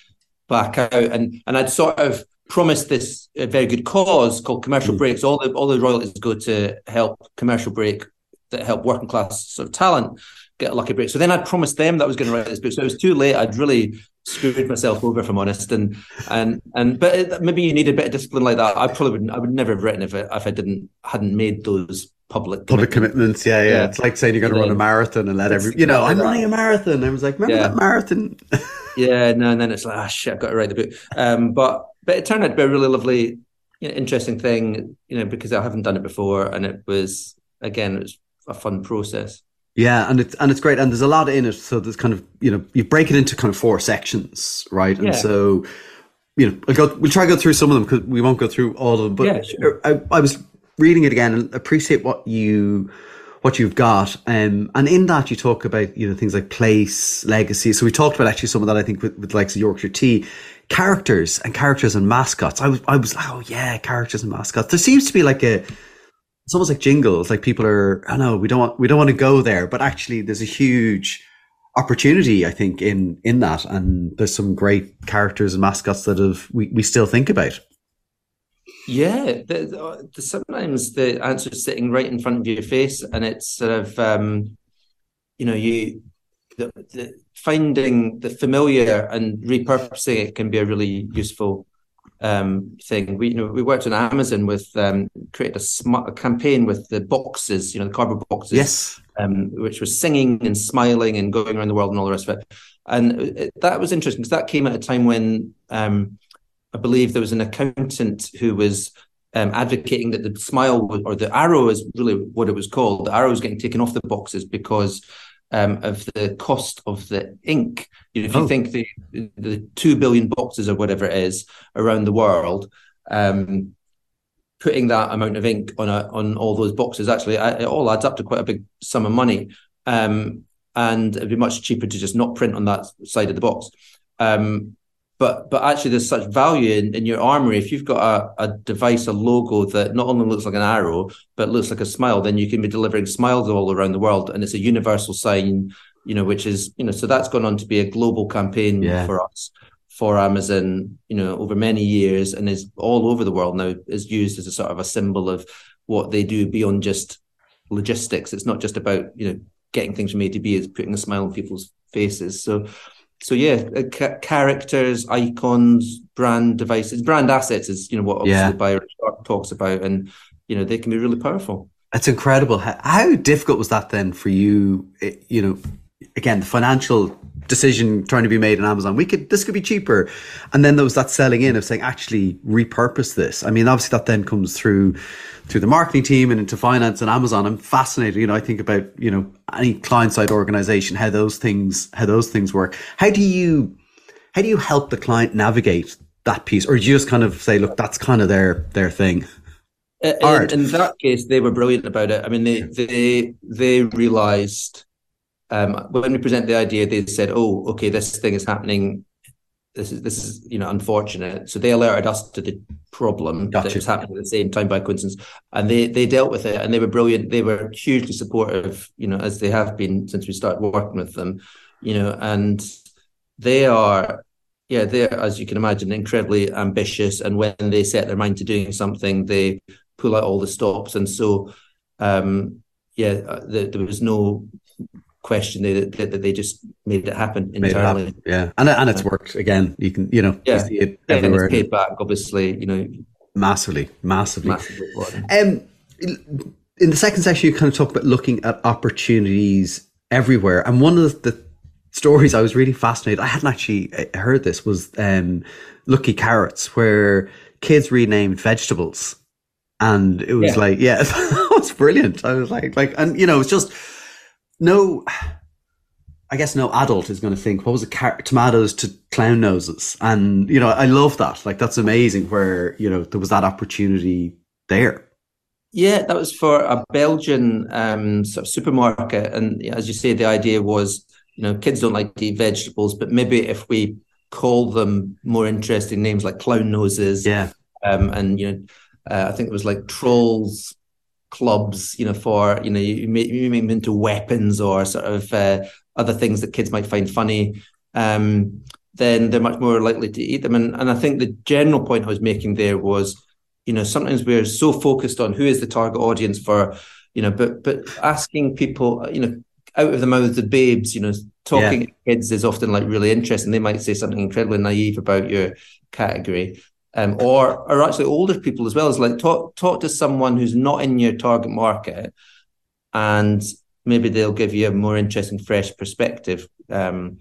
back out. And and I'd sort of promised this a very good cause called Commercial Mm. Breaks. All the all the royalties go to help Commercial Break that help working class sort of talent get a lucky break. So then I'd promised them that I was going to write this book. So it was too late. I'd really screwed myself over, if I'm honest. And and and but it, maybe you need a bit of discipline like that. I probably wouldn't. I would never have written if it, if I didn't hadn't made those public Public commitments. commitments, yeah, yeah. Yeah. It's like saying you're going to And run a marathon and let It's every, you know, I'm running a marathon. I was like, remember Yeah. that marathon? Yeah, no, and then it's like, ah, shit, I've got to write the book. Um, but but it turned out to be a really lovely, you know, interesting thing, you know, because I haven't done it before, and it was again, it was a fun process. Yeah, and it's and it's great, and there's a lot in it. So there's kind of you know you break it into kind of four sections, right? And Yeah. so you know I'll go, we'll try to go through some of them because we won't go through all of them. But Yeah, sure. I, I was reading it again and appreciate what you what you've got, um, and in that you talk about you know things like place, legacy. So we talked about actually some of that I think with, with like Yorkshire Tea, characters and characters and mascots. I was I was like, oh yeah, characters and mascots. There seems to be like a it's almost like jingles. Like people are, I know we don't want we don't want to go there, but actually there's a huge opportunity, I think, in in that, and there's some great characters and mascots that have we, we still think about. Yeah, the, the, sometimes the answer is sitting right in front of your face, and it's sort of, um, you know, you the, the, finding the familiar and repurposing it can be a really useful um, thing. We you know we worked on Amazon with um, created a, sm- a campaign with the boxes, you know, the cardboard boxes, Yes, um, which was singing and smiling and going around the world and all the rest of it. And it, that was interesting because that came at a time when um, I believe there was an accountant who was um, advocating that the smile or the arrow is really what it was called. The arrow was getting taken off the boxes because um, of the cost of the ink. You know, if you Oh. think the the two billion boxes or whatever it is around the world. Um, putting that amount of ink on a, on all those boxes actually it all adds up to quite a big sum of money um, and it'd be much cheaper to just not print on that side of the box um, but but actually there's such value in, in your armory if you've got a, a device a logo that not only looks like an arrow but looks like a smile then you can be delivering smiles all around the world and it's a universal sign you know which is you know so that's gone on to be a global campaign Yeah. for us for Amazon, you know, over many years and is all over the world now is used as a sort of a symbol of what they do beyond just logistics. It's not just about, you know, getting things from A to B, it's putting a smile on people's faces. So so yeah, uh, ca- characters, icons, brand devices, brand assets is, you know, what obviously Yeah. Byron Sharp talks about and you know, they can be really powerful. it's incredible. How, how difficult was that then for you? It- you know, again, the financial decision trying to be made in Amazon. We could this could be cheaper, and then there was that selling in of saying actually repurpose this. I mean, obviously that then comes through through the marketing team and into finance and Amazon. I'm fascinated. You know, I think about you know any client side organization how those things how those things work. How do you how do you help the client navigate that piece, or do you just kind of say, look, that's kind of their their thing? Uh, in, in, that case, they were brilliant about it. I mean, they they they realised um, when we presented the idea, they said, "Oh, okay, this thing is happening. This is this is you know unfortunate." So they alerted us to the problem gotcha. that was happening at the same time by coincidence, and they they dealt with it, and they were brilliant. They were hugely supportive, you know, as they have been since we started working with them, you know, and they are yeah, they're, as you can imagine, incredibly ambitious. And when they set their mind to doing something, they pull out all the stops. And so, um, yeah, uh, the, there was no question that, that, they just made it happen entirely. It happen. Yeah, and and it's worked again. You can you know yeah. you see it everywhere. And it's paid back, obviously. You know, massively, massively. massively um, in the second section, you kind of talk about looking at opportunities everywhere, and one of the, the stories I was really fascinated. I hadn't actually uh, heard this was um, Lucky Carrots, where kids renamed vegetables, and it was yeah. like, yeah, that was brilliant. I was like, like, and you know, it's just no. I guess no adult is going to think, what was it, car- tomatoes to clown noses? And, you know, I love that. Like, that's amazing where, you know, there was that opportunity there. Yeah, that was for a Belgian um, sort of supermarket. And as you say, the idea was you know, kids don't like to eat vegetables, but maybe if we call them more interesting names like clown noses, yeah, um, and you know, uh, I think it was like trolls clubs, you know, for you know, you may, you them into weapons or sort of uh, other things that kids might find funny. Um, then they're much more likely to eat them. And and I think the general point I was making there was, you know, sometimes we're so focused on who is the target audience for, you know, but but asking people, you know, out of the mouths of babes, you know, talking yeah. to kids is often like really interesting. They might say something incredibly naive about your category. Um, or or actually older people as well as like talk talk to someone who's not in your target market and maybe they'll give you a more interesting fresh perspective um,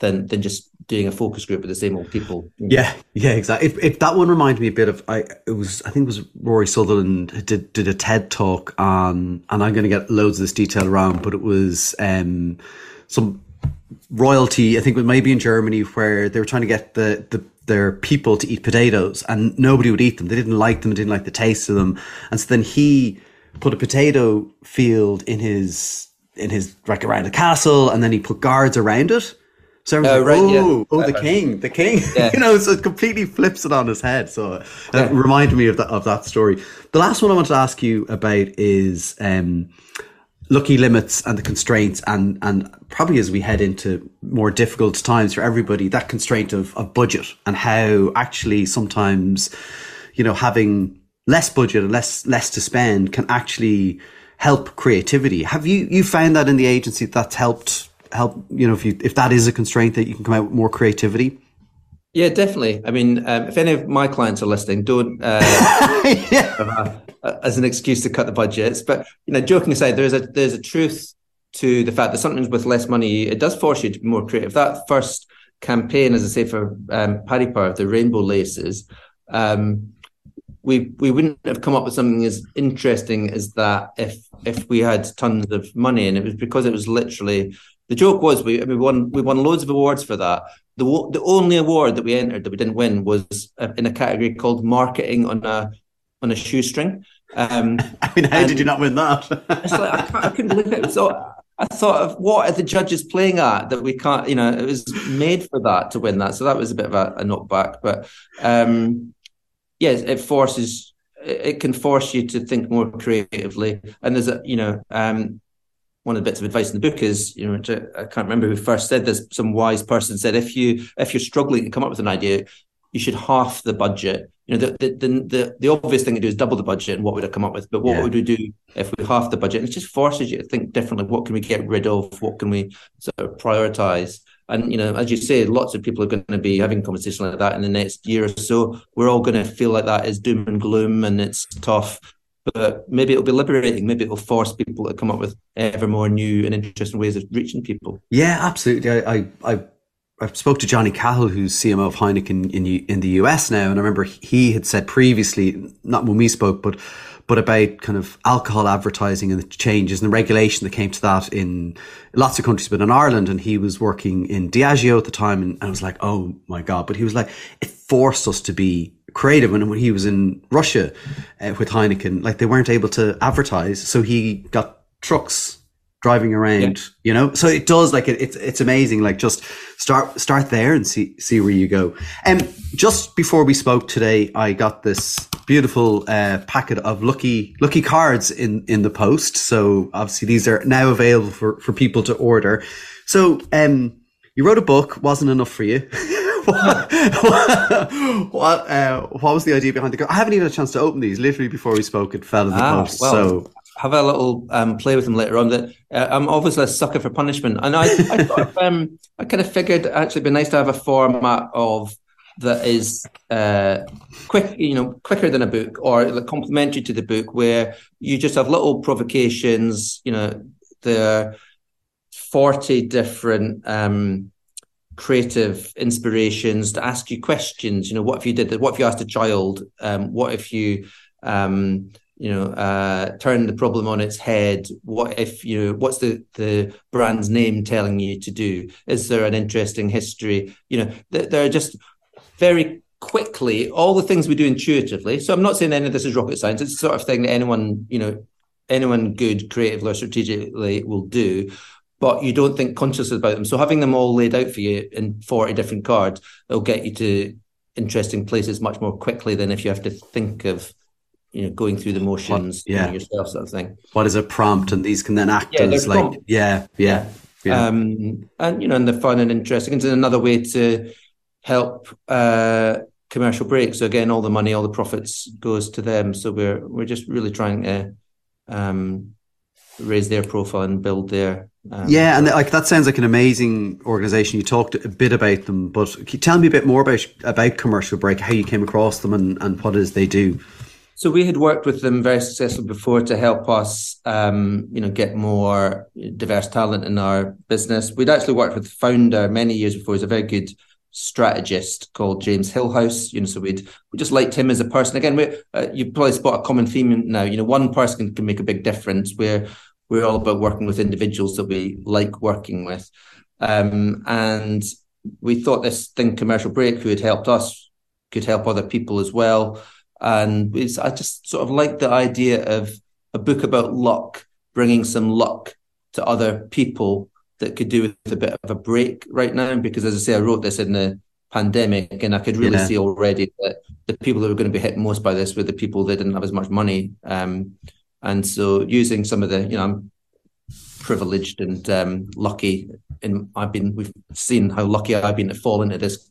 than than just doing a focus group with the same old people. Yeah, yeah, exactly. If, if that one reminded me a bit of, I it was I think it was Rory Sutherland did did a TED talk on, and I'm going to get loads of this detail around, but it was um, some royalty. I think it maybe in Germany where they were trying to get the the their people to eat potatoes, and nobody would eat them. They didn't like them. They didn't like the taste of them, and so then he put a potato field in his in his like around the castle, and then he put guards around it so everyone's uh, like, right, oh, yeah. oh, the king, the king. Yeah. you know, so it completely flips it on his head. So it yeah. reminded me of that of that story. The last one I want to ask you about is um, lucky limits and the constraints, and and probably as we head into more difficult times for everybody, that constraint of of budget and how actually sometimes, you know, having less budget and less less to spend can actually help creativity. Have you you found that in the agency that's helped help you know if you if that is a constraint that you can come out with more creativity yeah definitely i mean um, if any of my clients are listening don't uh, yeah. as an excuse to cut the budgets but you know joking aside there's a there's a truth to the fact that sometimes with less money it does force you to be more creative that first campaign as i say for um, paddy power the rainbow laces um, we we wouldn't have come up with something as interesting as that if if we had tons of money and it was because it was literally the joke was we we won we won loads of awards for that. The the only award that we entered that we didn't win was uh, in a category called marketing on a on a shoestring. Um, I mean, how did you not win that? it's like I, I, couldn't believe it. So I thought of what are the judges playing at that we can't, you know, it was made for that to win that. So that was a bit of a, a knockback. But um, yes, it forces, it can force you to think more creatively. And there's a, you know, um, one of the bits of advice in the book is, you know, I can't remember who first said this. Some wise person said, if you if you're struggling to come up with an idea, you should half the budget. You know, the the the, the obvious thing to do is double the budget, and what would I come up with? But what yeah. would we do if we half the budget? And it just forces you to think differently. What can we get rid of? What can we sort of prioritize? And you know, as you say, lots of people are going to be having conversations like that in the next year or so. We're all going to feel like that is doom and gloom, and it's tough. But maybe it'll be liberating. Maybe it'll force people to come up with ever more new and interesting ways of reaching people. Yeah, absolutely. I, I, I I spoke to Johnny Cahill, who's CMO of Heineken in in the US now, and I remember he had said previously, not when we spoke, but but about kind of alcohol advertising and the changes and the regulation that came to that in lots of countries, but in Ireland, and he was working in Diageo at the time, and I was like, oh my god! But he was like, forced us to be creative. And when he was in Russia uh, with Heineken, like they weren't able to advertise, so he got trucks driving around, yeah. you know. So it does like it, it's it's amazing. Like just start start there and see see where you go. And um, just before we spoke today, I got this beautiful uh, packet of lucky lucky cards in in the post. So obviously these are now available for for people to order. So um, you wrote a book, wasn't enough for you. what what, uh, what was the idea behind the card? I haven't even had a chance to open these. Literally before we spoke, it fell in the ah, post. Well, so have a little um, play with them later on. That uh, I'm obviously a sucker for punishment, and I I, thought, um, I kind of figured actually it'd be nice to have a format of that is uh, quick, you know, quicker than a book or like complementary to the book, where you just have little provocations. You know, the forty different um, creative inspirations to ask you questions. You know, what if you did that? What if you asked a child? Um, what if you um, you know uh, turn the problem on its head what if you know what's the the brand's name telling you to do is there an interesting history you know th- there are just very quickly all the things we do intuitively so i'm not saying any of this is rocket science it's the sort of thing that anyone you know anyone good creatively or strategically will do but you don't think consciously about them. So having them all laid out for you in 40 different cards they'll get you to interesting places much more quickly than if you have to think of you know going through the motions yeah. You know, yourself sort of thing. What is a prompt and these can then act yeah, as like yeah, yeah yeah. Um and you know and they're fun and interesting it's another way to help uh commercial breaks. So again all the money all the profits goes to them. So we're we're just really trying to um raise their profile and build their um, yeah, and like that sounds like an amazing organization. You talked a bit about them, but tell me a bit more about about Commercial Break, how you came across them, and, and what it is they do? So we had worked with them very successfully before to help us, um, you know, get more diverse talent in our business. We'd actually worked with the founder many years before. He's a very good strategist called James Hillhouse. You know, so we'd we just liked him as a person. Again, we uh, you probably spot a common theme now. You know, one person can, can make a big difference. Where we're all about working with individuals that we like working with, um, and we thought this thing, commercial break, who had helped us, could help other people as well and it's, I just sort of like the idea of a book about luck, bringing some luck to other people that could do with a bit of a break right now. Because as I say, I wrote this in the pandemic, and I could really yeah. see already that the people that were going to be hit most by this were the people that didn't have as much money. Um, and so, using some of the, you know, I'm privileged and um, lucky, and I've been, we've seen how lucky I've been to fall into this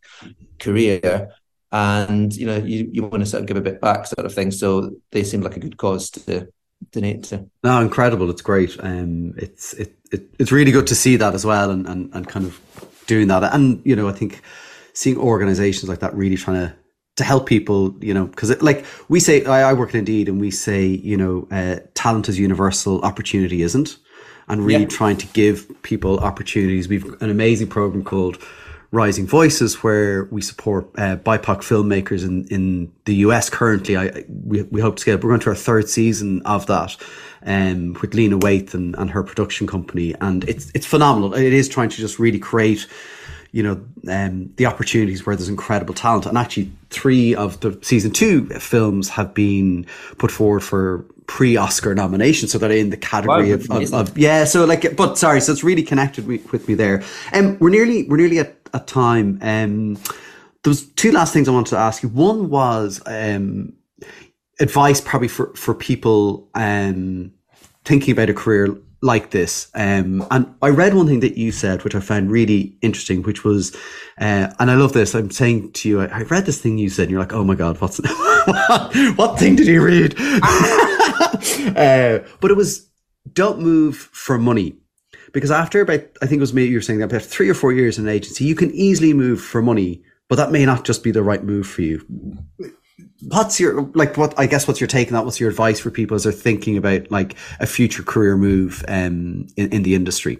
career. And you know you, you want to sort of give a bit back sort of thing. So they seem like a good cause to donate to. No incredible. It's great. Um it's it, it it's really good to see that as well and, and and kind of doing that. And you know i think seeing organizations like that really trying to to help people you know because like we say I, I, work in indeed and we say you know uh, talent is universal opportunity isn't and really yeah. trying to give people opportunities we've an amazing program called Rising Voices, where we support uh, BIPOC filmmakers in, in the US currently. I, we, we hope to get, we're going to our third season of that um, with Lena Waithe and, and her production company. And it's, it's phenomenal. It is trying to just really create, you know, um, the opportunities where there's incredible talent. And actually, three of the season two films have been put forward for pre-Oscar nomination, so they're in the category wow, of, of, of, yeah. So like, but sorry, so it's really connected with, me there. And um, we're nearly we're nearly at a time. Um, there was two last things I wanted to ask you. One was um, advice, probably for for people um, thinking about a career like this. Um, and I read one thing that you said, which I found really interesting, which was, uh, and I love this. I'm saying to you, I, I, read this thing you said, and you're like, oh my god, what's what, thing did you read? uh, but it was don't move for money because after about, I think it was me, you were saying that about three or four years in an agency, you can easily move for money, but that may not just be the right move for you. What's your like what i guess what's your take on that? What's your advice for people as they're thinking about like a future career move um, in, in the industry?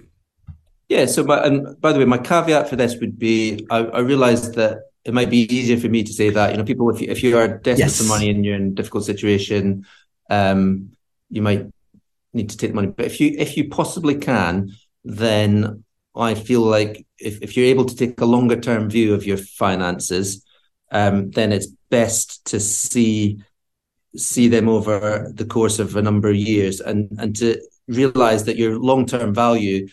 Yeah so my, and by the way my caveat for this would be i, I realize that it might be easier for me to say that you know people if you, if you are desperate yes. for money and you're in a difficult situation um, you might need to take the money. But if you if you possibly can then i feel like if, if you're able to take a longer term view of your finances um, then it's best to see see them over the course of a number of years and and to realize that your long term value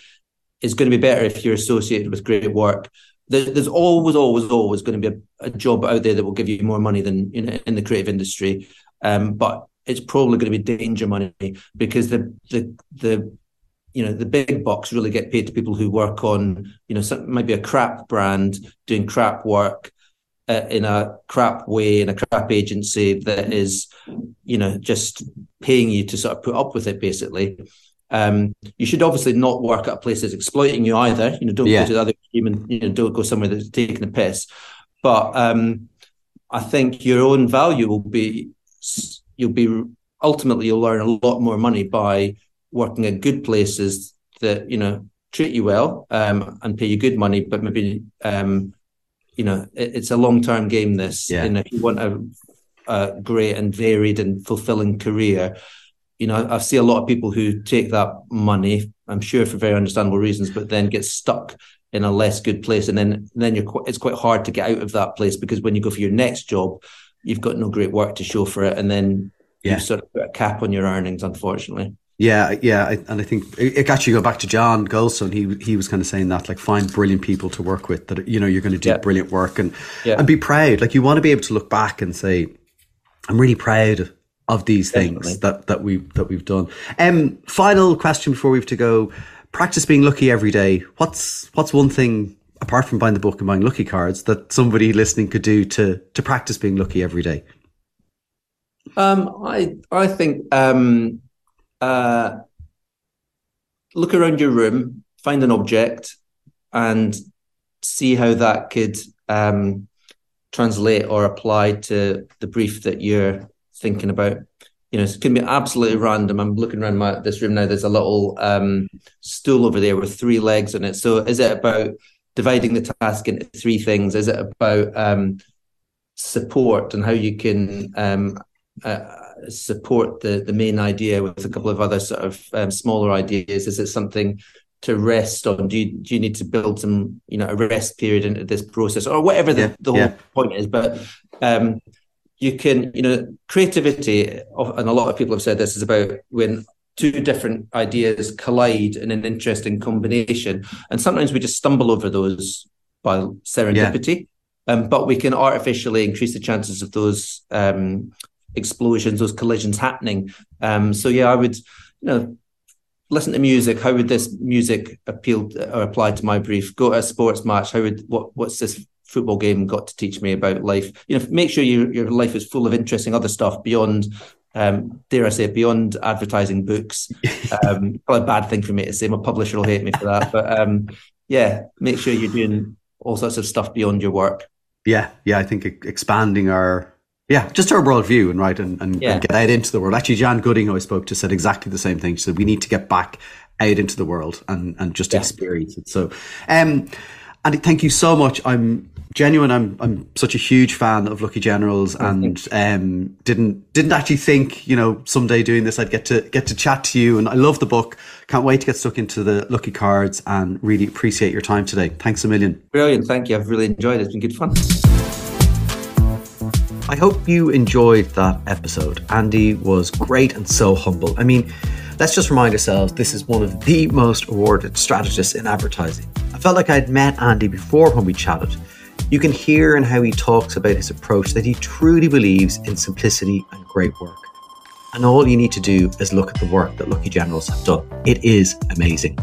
is going to be better if you're associated with great work. there's always, always, always going to be a, a, job out there that will give you more money than you know in the creative industry, um, but it's probably going to be danger money because the the the you know the big bucks really get paid to people who work on you know some, maybe a crap brand doing crap work uh, in a crap way in a crap agency that is you know just paying you to sort of put up with it basically. Um, you should obviously not work at a place that's exploiting you either. You know don't yeah. go to the other team and you know don't go somewhere that's taking the piss. But um, i think your own value will be you'll be ultimately you'll earn a lot more money by working at good places that you know treat you well um, and pay you good money but maybe um, you know, it, it's a long term game. This, yeah. you know, if you want a, a great and varied and fulfilling career, you know, I see a lot of people who take that money, I'm sure for very understandable reasons, but then get stuck in a less good place, and then then you're quite, it's quite hard to get out of that place because when you go for your next job, you've got no great work to show for it, and then yeah. you sort of put a cap on your earnings, unfortunately. Yeah, yeah, and I think it actually go back to John Goldstone. He he was kind of saying that like find brilliant people to work with that you know you're going to do yeah. brilliant work and yeah. and be proud. Like you want to be able to look back and say, I'm really proud of these Definitely. things that that we that we've done. Um, final question before we have to go. Practice being lucky every day. What's what's one thing apart from buying the book and buying lucky cards that somebody listening could do to to practice being lucky every day? Um, I I think um uh, look around your room, find an object, and see how that could um, translate or apply to the brief that you're thinking about. You know, it can be absolutely random. I'm looking around my, this room now. There's a little um, stool over there with three legs on it. So, is it about dividing the task into three things? Is it about um, support and how you can um, uh, support the the main idea with a couple of other sort of um, smaller ideas? Is it something to rest on? Do you do you need to build some you know a rest period into this process or whatever the, yeah, the whole yeah. point is? But um, you can you know creativity, and a lot of people have said this is about when two different ideas collide in an interesting combination, and sometimes we just stumble over those by serendipity. Yeah. Um, but we can artificially increase the chances of those um, explosions, those collisions happening. Um, so yeah, I would, you know, listen to music. How would this music appeal or apply to my brief? Go to a sports match. How would what what's this football game got to teach me about life? You know, make sure your your life is full of interesting other stuff beyond. Um, dare I say, beyond advertising books, um, a bad thing for me to say. My publisher will hate me for that, but um, yeah, make sure you're doing all sorts of stuff beyond your work. Yeah, yeah, I think expanding our yeah, just our worldview and right and, and, yeah. and, get out into the world. Actually, Jan Gooding, who I spoke to, said exactly the same thing. She said we need to get back out into the world and, and just yeah. experience it. So, um, and thank you so much. I'm genuine. I'm I'm such a huge fan of Lucky Generals, and um, didn't didn't actually think you know someday doing this I'd get to get to chat to you. And I love the book. Can't wait to get stuck into the Lucky Cards, and really appreciate your time today. Thanks a million. Brilliant. Thank you. I've really enjoyed it. It's been good fun. I hope you enjoyed that episode. Andy was great and so humble. I mean, let's just remind ourselves this is one of the most awarded strategists in advertising. I felt like I'd met Andy before when we chatted. You can hear in how he talks about his approach that he truly believes in simplicity and great work. And all you need to do is look at the work that Lucky Generals have done. It is amazing.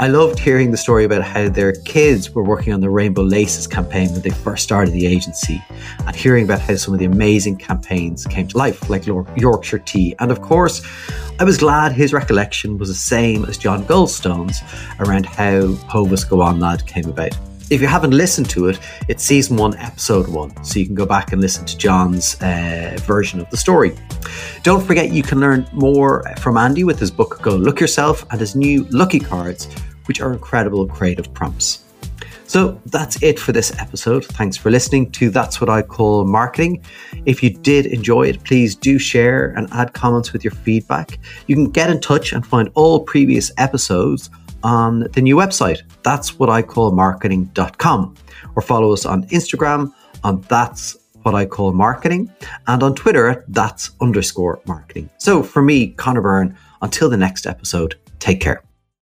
I loved hearing the story about how their kids were working on the Rainbow Laces campaign when they first started the agency, and hearing about how some of the amazing campaigns came to life, like Yorkshire Tea. And of course, I was glad his recollection was the same as John Goldstone's around how Hovis Go On Lad came about. If you haven't listened to it, it's season one, episode one. So you can go back and listen to John's uh, version of the story. Don't forget, you can learn more from Andy with his book, Go Luck Yourself, and his new Lucky Cards, which are incredible creative prompts. So that's it for this episode. Thanks for listening to That's What I Call Marketing. If you did enjoy it, please do share and add comments with your feedback. You can get in touch and find all previous episodes on the new website, that's what I call marketing.com, or follow us on Instagram on that's what I call marketing and on Twitter at that's underscore marketing. So for me, Connor Byrne, until the next episode, take care.